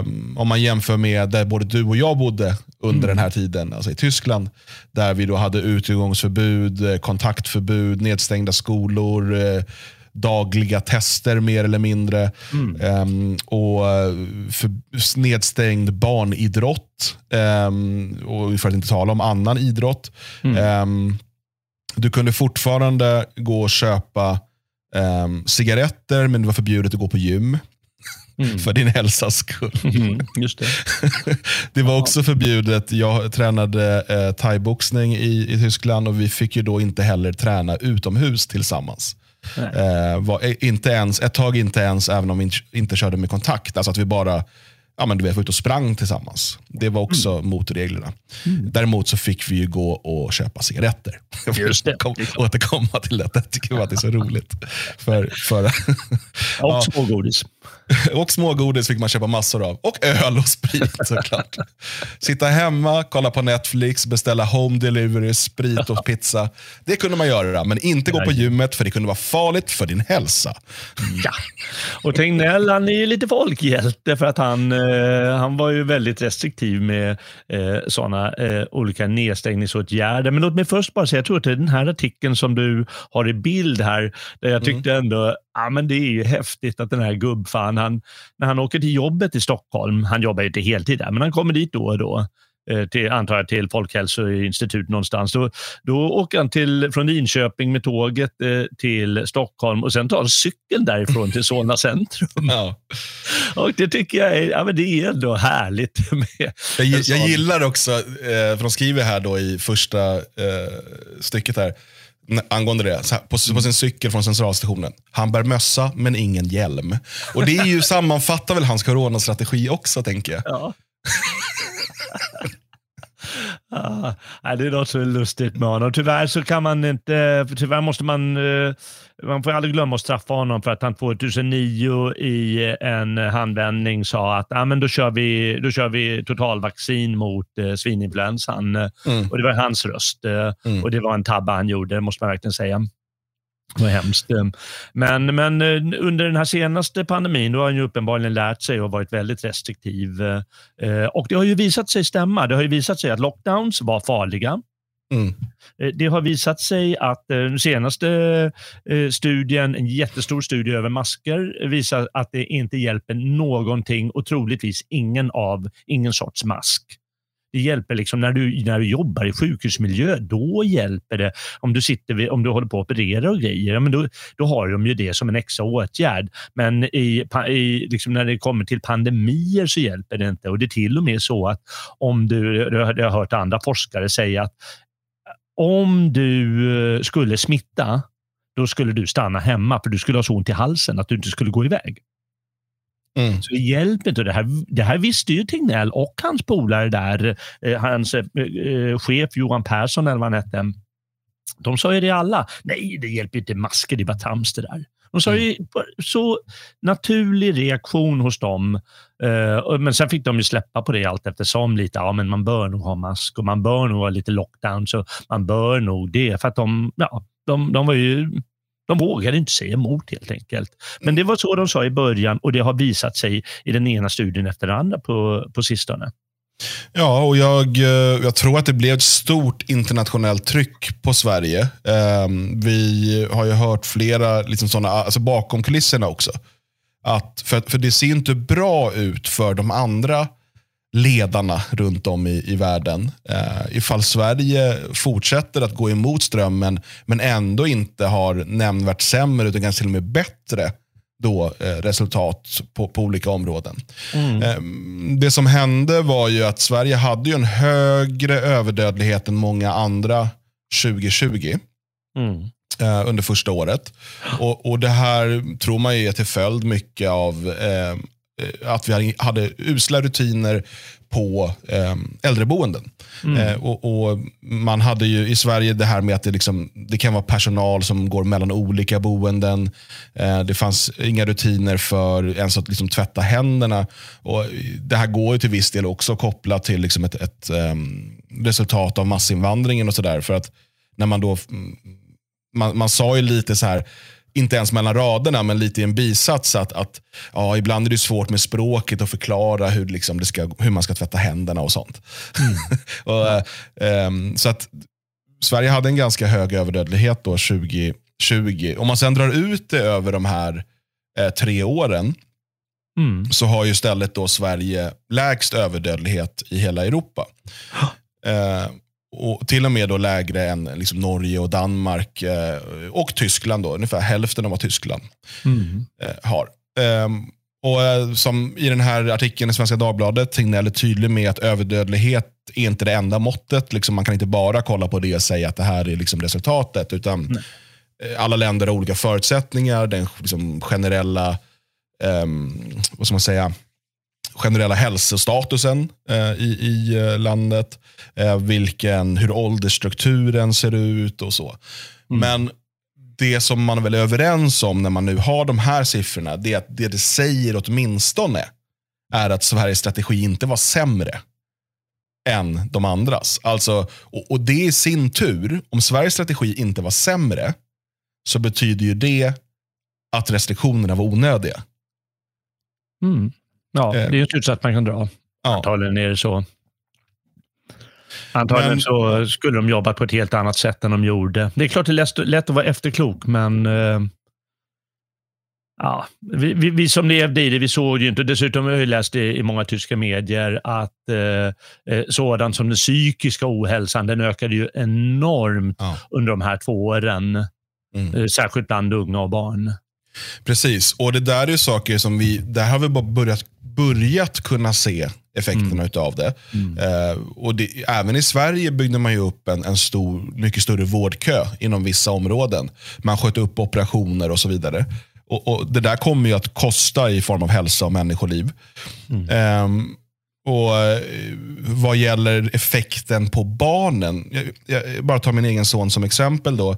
Um, om man jämför med där både du och jag bodde under mm. den här tiden, alltså i Tyskland. Där vi då hade utegångsförbud, eh, kontaktförbud, nedstängda skolor. Eh, dagliga tester mer eller mindre. Mm. Um, och för nedstängd barnidrott. Um, och för att inte tala om annan idrott. Mm. Um, du kunde fortfarande gå och köpa cigaretter, men det var förbjudet att gå på gym. Mm. <laughs> för din hälsas skull. Mm, just det. <laughs> det var också förbjudet. Jag tränade eh, thaiboxning i, i Tyskland och vi fick ju då inte heller träna utomhus tillsammans. Eh, var, eh, inte ens, ett tag inte ens, även om vi inte, inte körde med kontakt. Alltså att vi bara ja, men du vet, var ute och sprang tillsammans. Det var också mm. mot reglerna. Mm. Däremot så fick vi ju gå och köpa cigaretter. Just det. Kom, återkomma till detta. Jag tycker att det är så roligt. För, för, och ja. smågodis. <laughs> och smågodis fick man köpa massor av. Och öl och sprit <laughs> såklart. Sitta hemma, kolla på Netflix, beställa home delivery, sprit och pizza. Det kunde man göra, men inte gå på gymmet för det kunde vara farligt för din hälsa. Ja, och Tegnell han är ju lite folkhjälte för att han, eh, han var ju väldigt restriktiv med eh, sådana eh, olika nedstängningsåtgärder. Men låt mig först bara säga, jag tror att det är den här artikeln som du har i bild här, där jag mm. tyckte ändå ja, men det är ju häftigt att den här gubbfan, han, när han åker till jobbet i Stockholm, han jobbar ju inte heltid där, men han kommer dit då och då, eh, till, antar jag till Folkhälsoinstitut någonstans. Då, då åker han till, från Linköping med tåget eh, till Stockholm och sen tar han cykeln därifrån till Solna <laughs> centrum. Ja. Och det tycker jag är, ja, men det är ändå härligt. <laughs> Med jag, jag gillar också, eh, för de skriver här då i första eh, stycket här, angående det, här, på, på, sin cykel från centralstationen. Han bär mössa men ingen hjälm. Och Det är ju, <laughs> sammanfattar väl hans coronastrategi också, tänker jag. Ja. ah, det är något så lustigt med honom. Tyvärr så kan man inte, tyvärr måste man, eh, man får aldrig glömma att straffa honom för att han 2009 i en handvändning sa att ah, men då, kör vi, då kör vi totalvaccin mot eh, svininfluensan. Mm. Och det var hans röst eh, mm. och det var en tabbe han gjorde, måste man verkligen säga. Det var hemskt. Men, men eh, under den här senaste pandemin då har han ju uppenbarligen lärt sig och varit väldigt restriktiv. Eh, och det har ju visat sig stämma. Det har ju visat sig att lockdowns var farliga. Mm. Eh, det har visat sig att eh, den senaste eh, studien, en jättestor studie över masker, visar att det inte hjälper någonting och troligtvis ingen av ingen sorts mask. Det hjälper liksom när du, när du jobbar i sjukhusmiljö. Då hjälper det. Om du, sitter vid, om du håller på att operera och grejer, men då, då har de ju det som en extra åtgärd. Men i, i, liksom när det kommer till pandemier så hjälper det inte. Och Det är till och med så att om du, jag har hört andra forskare säga att om du eh, skulle smitta, då skulle du stanna hemma för du skulle ha så ont i halsen att du inte skulle gå iväg. Mm. Så det hjälper inte. Det här, det här visste ju Tegnell och hans polare där, eh, hans eh, eh, chef Johan Persson eller vad han hette. De sa ju det alla. Nej, det hjälper inte masker, det är bara trams det där. De sa ju mm. så naturlig reaktion hos dem. Uh, men sen fick de ju släppa på det allt eftersom lite. Ja, men man bör nog ha mask och man bör nog ha lite lockdown. Så man bör nog det. För att de, ja, de, de var ju de vågade inte säga emot helt enkelt. Men det var så de sa i början och det har visat sig i den ena studien efter den andra på, på sistone. Ja, och jag, eh, jag tror att det blev ett stort internationellt tryck på Sverige. Ehm, vi har ju hört flera liksom såna, alltså bakom kulisserna också. Att, för, för det ser inte bra ut för de andra ledarna runt om i, i världen. Uh, ifall Sverige fortsätter att gå emot strömmen men ändå inte har nämnvärt sämre utan kanske till och med bättre då, uh, resultat på, på olika områden. Mm. Uh, det som hände var ju att Sverige hade en högre överdödlighet än många andra 2020. Mm. under första året. Och, och Det här tror man är till följd mycket av Eh, att vi hade usla rutiner på eh, äldreboenden. Mm. Eh, och, och, Man hade ju i Sverige det här med att det, liksom, det kan vara personal som går mellan olika boenden. Eh, det fanns inga rutiner för ens att liksom tvätta händerna. Och det här går ju till viss del också kopplat till liksom ett, ett um, resultat av massinvandringen och sådär. För att när man då, man, man sa ju lite så här, inte ens mellan raderna, men lite i en bisats att, att ja, ibland är det svårt med språket att förklara hur, liksom, det ska, hur man ska tvätta händerna och sånt. Mm. <laughs> och, um, så att Sverige hade en ganska hög överdödlighet då 20, 20. Om man sen drar ut det över de här eh, tre åren Mm. så har ju istället då Sverige lägst överdödlighet i hela Europa. <gasps> Eh, och till och med då lägre än liksom Norge och Danmark eh, och Tyskland. Då, ungefär hälften av vad Tyskland Mm. eh, har. Ehm, och eh, Som i den här artikeln i Svenska Dagbladet, Tegnell är tydlig med att överdödlighet är inte det enda måttet. Liksom man kan inte bara kolla på det och säga att det här är liksom resultatet. Utan alla länder har olika förutsättningar. Den liksom generella ehm, vad ska man säga, generella hälsostatusen eh, i, i eh, landet. Eh, vilken, hur åldersstrukturen ser ut och så. Men det som man väl är överens om när man nu har de här siffrorna, det är att det det säger åtminstone är att Sveriges strategi inte var sämre än de andras. Alltså, och, och det i sin tur, om Sveriges strategi inte var sämre, så betyder ju det att restriktionerna var onödiga. Mm. Ja, Eh. det är en slutsats man kan dra. Ja. Antagligen är det så. Antagligen Men- så skulle de jobbat på ett helt annat sätt än de gjorde. Det är klart det är lätt, att vara efterklok, men eh, ja, vi, vi, vi som levde i det, vi såg ju inte. Dessutom har jag läst i, i många tyska medier att eh, eh, sådant som den psykiska ohälsan, den ökade ju enormt Ja. under de här två åren. Mm. Eh, särskilt bland unga och barn. Precis, och det där är ju saker som vi, där har vi bara börjat, börjat kunna se effekterna utav det. Eh, och det. Även i Sverige byggde man upp en, en stor, mycket större vårdkö inom vissa områden. Man sköt upp operationer och så vidare. Och, och Det där kommer ju att kosta i form av hälsa och människoliv. Ehm, och eh, Vad gäller effekten på barnen, jag, jag bara tar min egen son som exempel. då.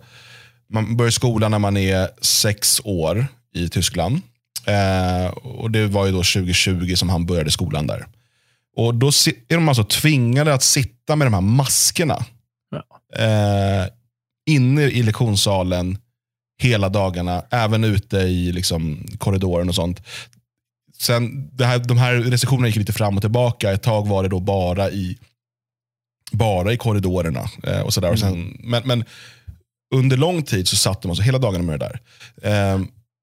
Man börjar skolan när man är sex år i Tyskland. Eh, och Det var ju då 2020 som han började skolan där. Och Då är de alltså tvingade att sitta med de här maskerna Ja. eh, inne i lektionssalen hela dagarna, även ute i liksom, korridoren och sånt. Sen, här, de här restriktionerna gick lite fram och tillbaka. Ett tag var det då bara i, bara i korridorerna. Eh, och sådär. Och sen, men, men under lång tid så satt de alltså hela dagarna med det där. Eh,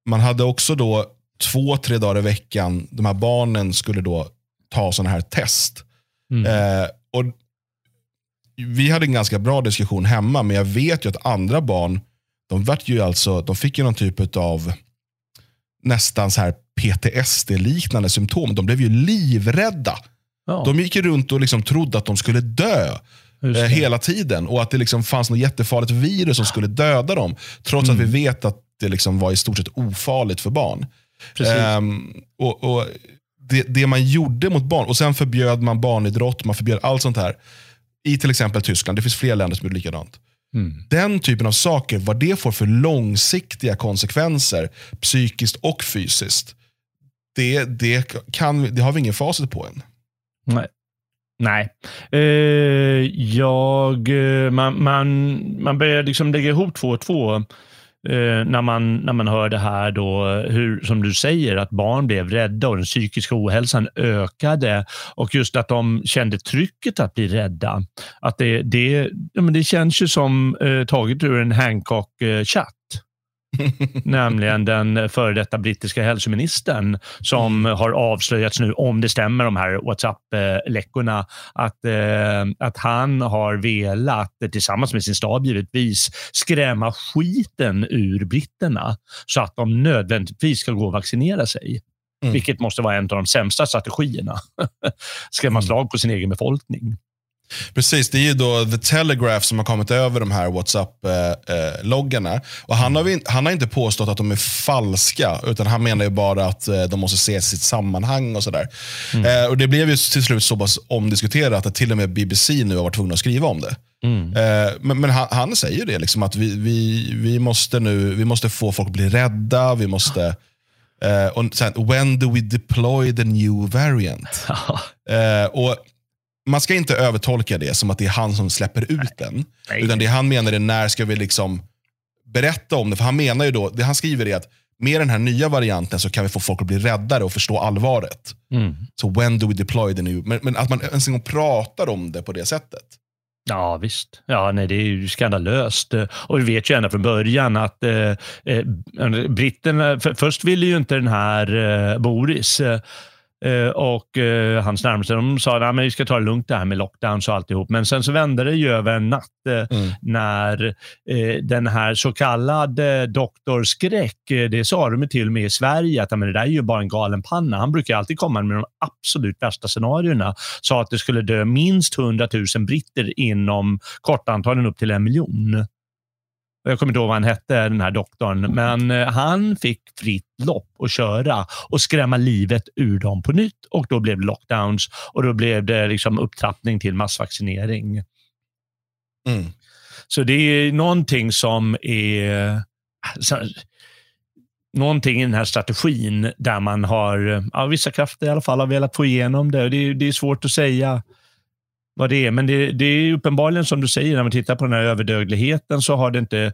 man hade också då två, tre dagar i veckan, de här barnen skulle då ta sådana här test. Mm. Eh, och vi hade en ganska bra diskussion hemma, men jag vet ju att andra barn, de, vart ju alltså, de fick ju någon typ av nästan så här PTSD-liknande symptom. De blev ju livrädda. Ja, De gick runt och liksom trodde att de skulle dö eh, hela tiden. Och att det liksom fanns något jättefarligt virus som skulle döda dem. Trots att vi vet att det liksom var i stort sett ofarligt för barn. Ehm, och, och det, det man gjorde mot barn, och sen förbjöd man barnidrott, man förbjöd allt sånt här. I till exempel Tyskland, det finns fler länder som gjorde likadant. Mm. Den typen av saker, vad det får för långsiktiga konsekvenser, psykiskt och fysiskt, det, det, kan, det har vi ingen facit på än. Nej. Nej. Eh, jag, eh, man, man, man börjar liksom lägga ihop två och två eh, när, man, när man hör det här, då, hur, som du säger, att barn blev rädda och den psykiska ohälsan ökade. Och just att de kände trycket att bli rädda. Att det, det, ja, men det känns ju som eh, taget ur en Hancock-chatt. Eh, <laughs> Nämligen den före detta brittiska hälsoministern som har avslöjats nu, om det stämmer, de här WhatsApp-läckorna, att, eh, att han har velat, tillsammans med sin stab givetvis, skrämma skiten ur britterna så att de nödvändigtvis ska gå och vaccinera sig. Mm. Vilket måste vara en av de sämsta strategierna. <laughs> Skrämma slag på sin egen befolkning. Precis, det är ju då The Telegraph som har kommit över de här WhatsApp-loggarna. och han har, han har inte påstått att de är falska, utan han menar ju bara att eh, de måste ses i sitt sammanhang och sådär. Eh, och Det blev ju till slut så pass omdiskuterat att till och med BBC nu har varit tvungna att skriva om det. Eh, men men han, han säger det, liksom, att vi, vi, vi, måste nu, vi måste få folk att bli rädda. Vi måste, och sen, when do we deploy the new variant? <laughs> Eh, och man ska inte övertolka det som att det är han som släpper ut den. Nej. Utan det han menar är när ska vi liksom berätta om det. För han menar ju då, det han skriver är att med den här nya varianten så kan vi få folk att bli räddare och förstå allvaret. Mm. Så when do we deploy the new? Men, men att man ens en gång pratar om det på det sättet. Ja, visst. Ja, nej, det är ju skandalöst. Och vi vet ju ända från början att eh, eh britterna... För, först ville ju inte den här eh, Boris eh, och eh, hans närmaste de sa att vi ska ta det lugnt det här med lockdowns och alltihop. Men sen så vände det ju över en natt eh, mm. när den här så kallade doktor Skräck, det sa de till och med i Sverige, att men det där är ju bara en galen panna. Han brukar alltid komma med de absolut värsta scenarierna. Sa att det skulle dö minst 100 000 britter inom kort, antagligen upp till en miljon. Jag kommer inte ihåg vad han hette, den här doktorn, men eh, han fick fritt lopp att köra och skrämma livet ur dem på nytt. Och Då blev det lockdowns och då blev det liksom upptrappning till massvaccinering. Mm. Så det är någonting som är... Så, någonting i den här strategin där man har, ja, vissa krafter i alla fall har velat få igenom det. Det är, det är svårt att säga vad det är. Men det, det, är uppenbarligen som du säger, när man tittar på den här överdödligheten så har det inte,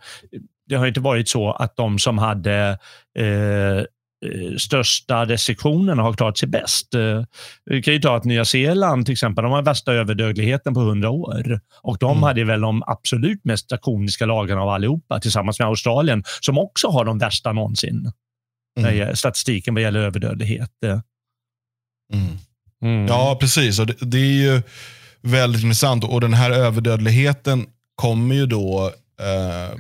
det har inte varit så att de som hade eh, eh största restriktionerna har klarat sig bäst. Eh, vi kan ju ta att Nya Zeeland till exempel, de har värsta överdödligheten på 100 år. Och de mm. hade väl de absolut mest drakoniska lagarna av allihopa tillsammans med Australien som också har de värsta någonsin. Mm. Statistiken vad gäller överdödlighet. Mm. Mm. Ja, precis. Och det, det är ju väldigt intressant. Och den här överdödligheten kommer ju då eh,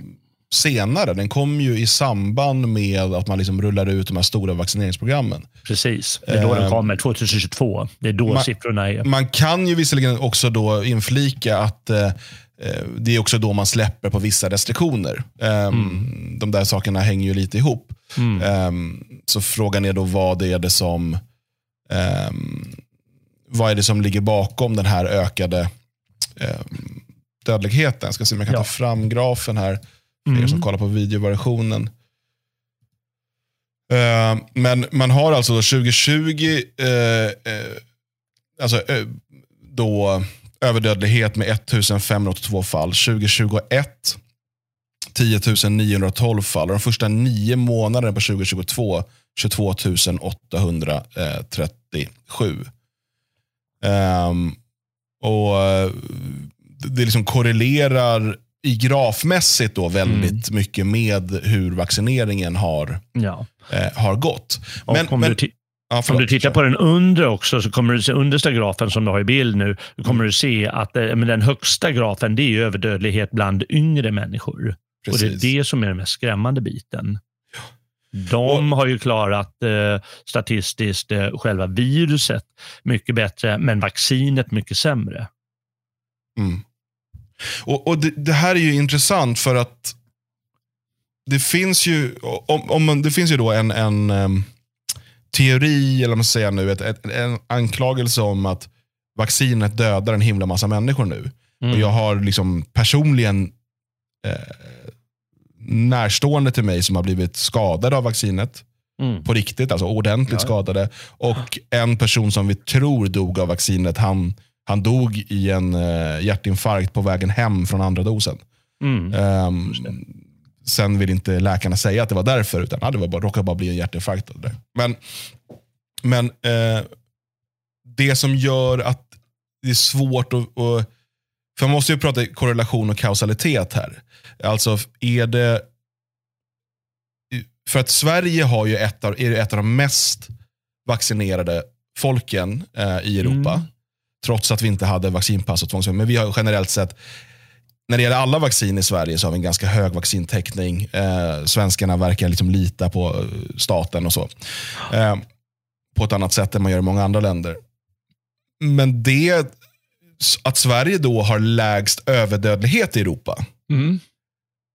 senare. Den kommer ju i samband med att man liksom rullar ut de här stora vaccineringsprogrammen. Precis, det är då eh, den kommer, 2022. Det är då man, siffrorna är. Man kan ju visserligen också då inflika att eh, eh det är också då man släpper på vissa restriktioner. Um, mm. De där sakerna hänger ju lite ihop. Mm. Um, så frågan är då vad är det som um, vad är det som ligger bakom den här ökade eh, dödligheten? Jag ska se om jag kan ja. ta fram grafen här för mm. er som mm. kollar på videoversionen. Eh, men man har alltså 2020 eh, eh, alltså, eh, då överdödlighet med 1582 fall. 2021 10 912 fall. Och de första nio månaderna på 2022 22 837. Um, och Det liksom korrelerar i grafmässigt då väldigt mm. mycket med hur vaccineringen har, ja. eh, har gått. Men, om, men, du ja, om du tittar på den undre också, så kommer du se understa grafen som du har i bild nu, då kommer du se att eh, men den högsta grafen det är överdödlighet bland yngre människor. Precis. Och Det är det som är den mest skrämmande biten. De har ju klarat eh, statistiskt eh, själva viruset mycket bättre, men vaccinet mycket sämre. Mm. Och, och det, det, här är ju intressant för att det finns ju, om, om det finns ju då en, en um, teori, eller man säger nu, ett, ett, en anklagelse om att vaccinet dödar en himla massa människor nu. Mm. Och Jag har liksom personligen eh, närstående till mig som har blivit skadade av vaccinet. Mm. På riktigt, alltså ordentligt ja. skadade. Och en person som vi tror dog av vaccinet, han, han dog i en uh, hjärtinfarkt på vägen hem från andra dosen. Mm. Um, sen vill inte läkarna säga att det var därför, utan ah, det var bara, råkade bara bli en hjärtinfarkt. Men, men uh, det som gör att det är svårt att, att för man måste ju prata korrelation och kausalitet här. Alltså är det... För att Sverige har ju ett av, är ett av de mest vaccinerade folken eh, i Europa. Mm. Trots att vi inte hade vaccinpass och tvångsvaccinering. Men vi har generellt sett, när det gäller alla vaccin i Sverige så har vi en ganska hög vaccintäckning. Eh, svenskarna verkar liksom lita på eh, staten och så. Eh, på ett annat sätt än man gör i många andra länder. Men det att Sverige då har lägst överdödlighet i Europa. Mm.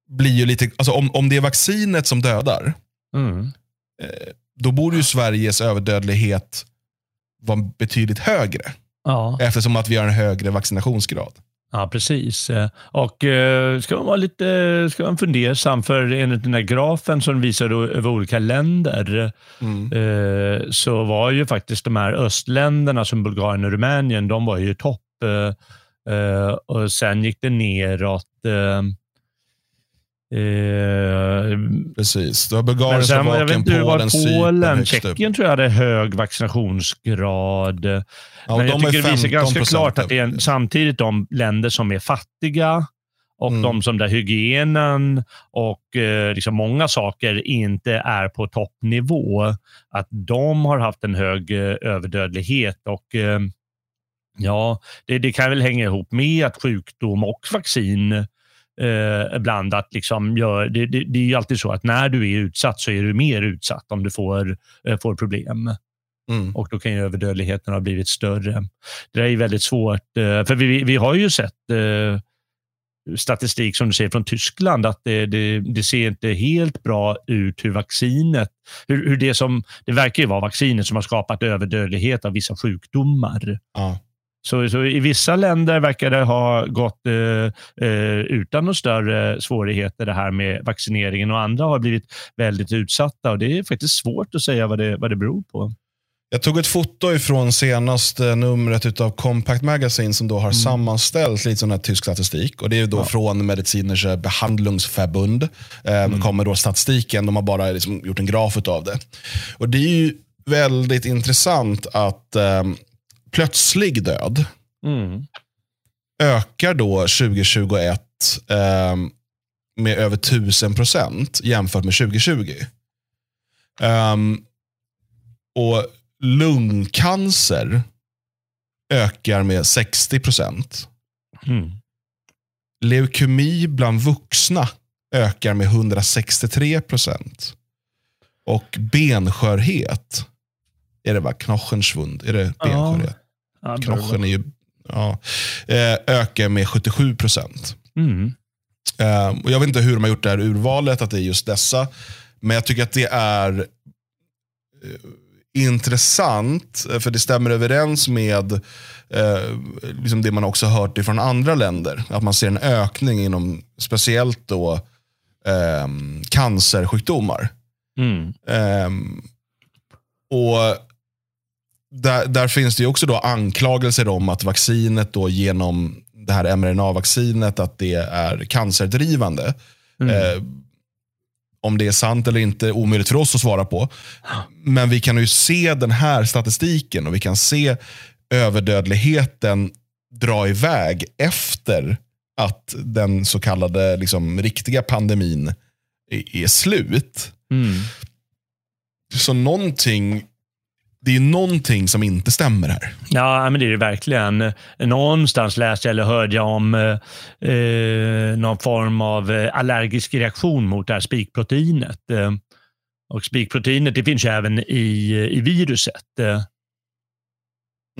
Blir ju lite, alltså om, om det är vaccinet som dödar, mm. eh, då borde ju Sveriges överdödlighet vara betydligt högre. Ja. Eftersom att vi har en högre vaccinationsgrad. Ja, precis. Och eh, ska man vara lite ska man fundersam, för enligt den där grafen som visar över olika länder, mm. eh, så var ju faktiskt de här östländerna som Bulgarien och Rumänien, de var ju topp Eh, eh, och sen gick det neråt. Eh, Precis. Du har Bulgarien, Slovakien, Polen, Polen, Tjeckien tror jag hade hög vaccinationsgrad. Ja, Men jag tycker det visar ganska klart att det är samtidigt de länder som är fattiga och mm. de som där hygienen och eh, liksom många saker inte är på toppnivå, att de har haft en hög eh, överdödlighet. och eh, Ja, det, det, kan väl hänga ihop med att sjukdom och vaccin eh, blandat liksom gör... Det, det, det är ju alltid så att när du är utsatt så är du mer utsatt om du får, eh, får problem. Mm. Och då kan ju överdödligheten ha blivit större. Det är väldigt svårt, eh, för vi, vi har ju sett eh, statistik som du säger från Tyskland att det, det, det, ser inte helt bra ut hur vaccinet, hur, hur, det som, det verkar ju vara vaccinet som har skapat överdödlighet av vissa sjukdomar. Ja. Så, så, i vissa länder verkar det ha gått eh, eh, utan några större svårigheter det här med vaccineringen och andra har blivit väldigt utsatta och det är faktiskt svårt att säga vad det, vad det beror på. Jag tog ett foto ifrån senaste numret av Compact Magazine som då har mm. sammanställt lite sån här tysk statistik. Och Det är då ja. från Behandlungsverbund. Eh, mm. kommer då statistiken. De har bara liksom gjort en graf av det. Och Det är ju väldigt intressant att eh, plötslig död mm. ökar då 2021 eh, med över 1000 procent jämfört med 2020. Um, ehm, och lungcancer ökar med 60 procent. Mm. Leukemi bland vuxna ökar med 163 procent. Och benskörhet, är det va? Knochenschwund? Är det benskörhet? Ja. Knochen är ju, ja, eh, ökar med 77 procent. Mm. Um, jag vet inte hur de har gjort det här urvalet, att det är just dessa. Men jag tycker att det är uh, intressant, för det stämmer överens med eh, liksom det man också hört från andra länder. Att man ser en ökning inom speciellt då eh, cancersjukdomar. Mm. Eh, och där, där, finns det också då anklagelser om att vaccinet då genom det här mRNA-vaccinet att det är cancerdrivande. Mm. Eh, om det är sant eller inte är omöjligt för oss att svara på. Men vi kan ju se den här statistiken och vi kan se överdödligheten dra iväg efter att den så kallade liksom, riktiga pandemin är, slut. Mm. Så någonting det är någonting som inte stämmer här. Ja, men det är det verkligen. Någonstans läste jag eller hörde jag om eh, eh någon form av eh, allergisk reaktion mot det här spikproteinet. Eh, och spikproteinet det finns ju även i, i viruset.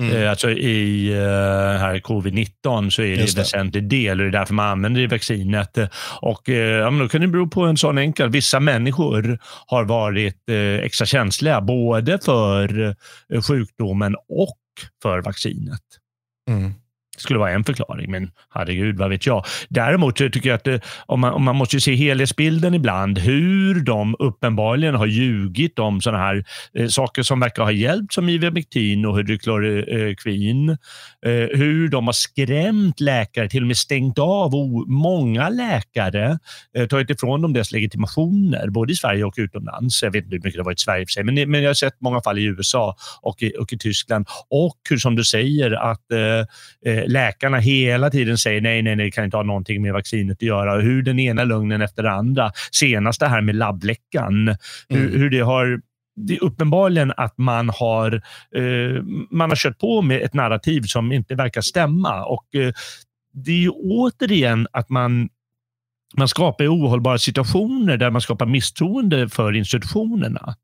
Mm. Eh, alltså i uh, här covid-19 så är det, en väsentlig del och det är därför man använder det vaccinet. Och, uh, ja, men då kan det bero på en sån enkel, vissa människor har varit extra känsliga både för sjukdomen och för vaccinet. Mm skulle vara en förklaring, men herregud, vad vet jag. Däremot tycker jag att det, om, man, om man måste se helhetsbilden ibland, hur de uppenbarligen har ljugit om sådana här eh, saker som verkar ha hjälpt, som Ivermectin och hydrokloroquin. Eh, hur de har skrämt läkare, till och med stängt av många läkare, eh, tagit ifrån dem deras legitimationer, både i Sverige och utomlands. Jag vet inte hur mycket det har varit i Sverige för sig, men, men jag har sett många fall i USA och i, och i Tyskland. Och hur, som du säger, att eh, eh läkarna hela tiden säger nej, nej, nej, det kan inte ha någonting med vaccinet att göra. Och hur den ena lögnen efter den andra. Senast det här med labbläckan. Mm. Hur, hur det har det är uppenbarligen att man har, eh, man har kört på med ett narrativ som inte verkar stämma. Och eh, Det är ju återigen att man man skapar ohållbara situationer där man skapar misstroende för institutionerna.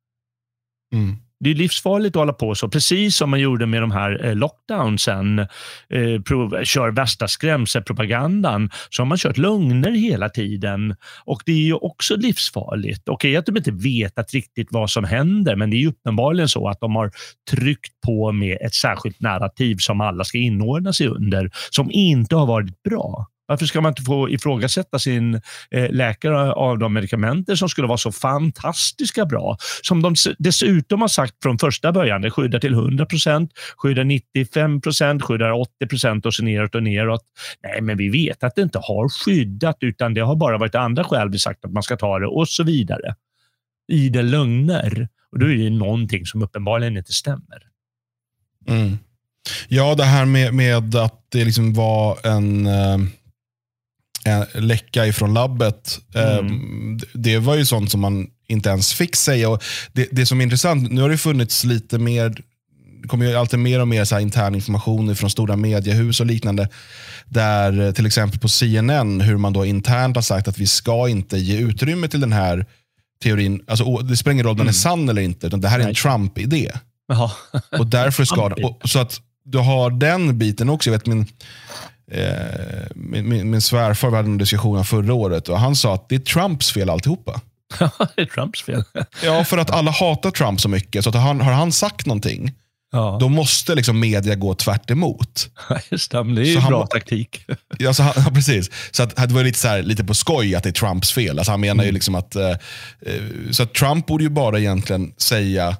Mm. Det är livsfarligt att hålla på så, precis som man gjorde med de här eh, lockdownsen. Eh, prov, kör värsta skrämselpropagandan, så har man kört lögner hela tiden. Och Det är ju också livsfarligt. Okej att de inte vetat riktigt vad som händer, men det är uppenbarligen så att de har tryckt på med ett särskilt narrativ som alla ska inordna sig under, som inte har varit bra. Varför ska man inte få ifrågasätta sin eh, läkare av de medikamenter som skulle vara så fantastiska bra? Som de dessutom har sagt från första början, det skyddar till 100 procent, skyddar 95 procent, skyddar 80 procent och så neråt och neråt. Nej, men vi vet att det inte har skyddat, utan det har bara varit andra skäl vi sagt att man ska ta det och så vidare. I det lögner. Och då är det någonting som uppenbarligen inte stämmer. Mm. Ja, det här med, med att det liksom var en, eh, en läcka ifrån labbet. Eh, mm. Det var ju sånt som man inte ens fick säga. Och det, det som är intressant, nu har det funnits lite mer det kommer ju alltid mer och mer så intern information från stora mediehus och liknande. Där eh, till exempel på CNN, hur man då internt har sagt att vi ska inte ge utrymme till den här teorin. Alltså, det spelar ingen roll om den är mm. sann eller inte, utan det här är en Trump-idé. och därför ska <laughs> den, och, så att du har den biten också. Jag vet min, eh, min, min, min svärfar, hade en diskussion förra året och han sa att det är Trumps fel alltihopa. <laughs> det är Trumps fel. <laughs> ja, för att alla hatar Trump så mycket. Så att har, har han sagt någonting, ja. då måste liksom media gå tvärt emot. Just det, det är ju bra han, taktik. <laughs> ja, så han, ja, precis. Så att, det var lite, så här, lite på skoj att det är Trumps fel. Alltså han menar mm. ju liksom att, eh, eh, så att Trump borde ju bara egentligen säga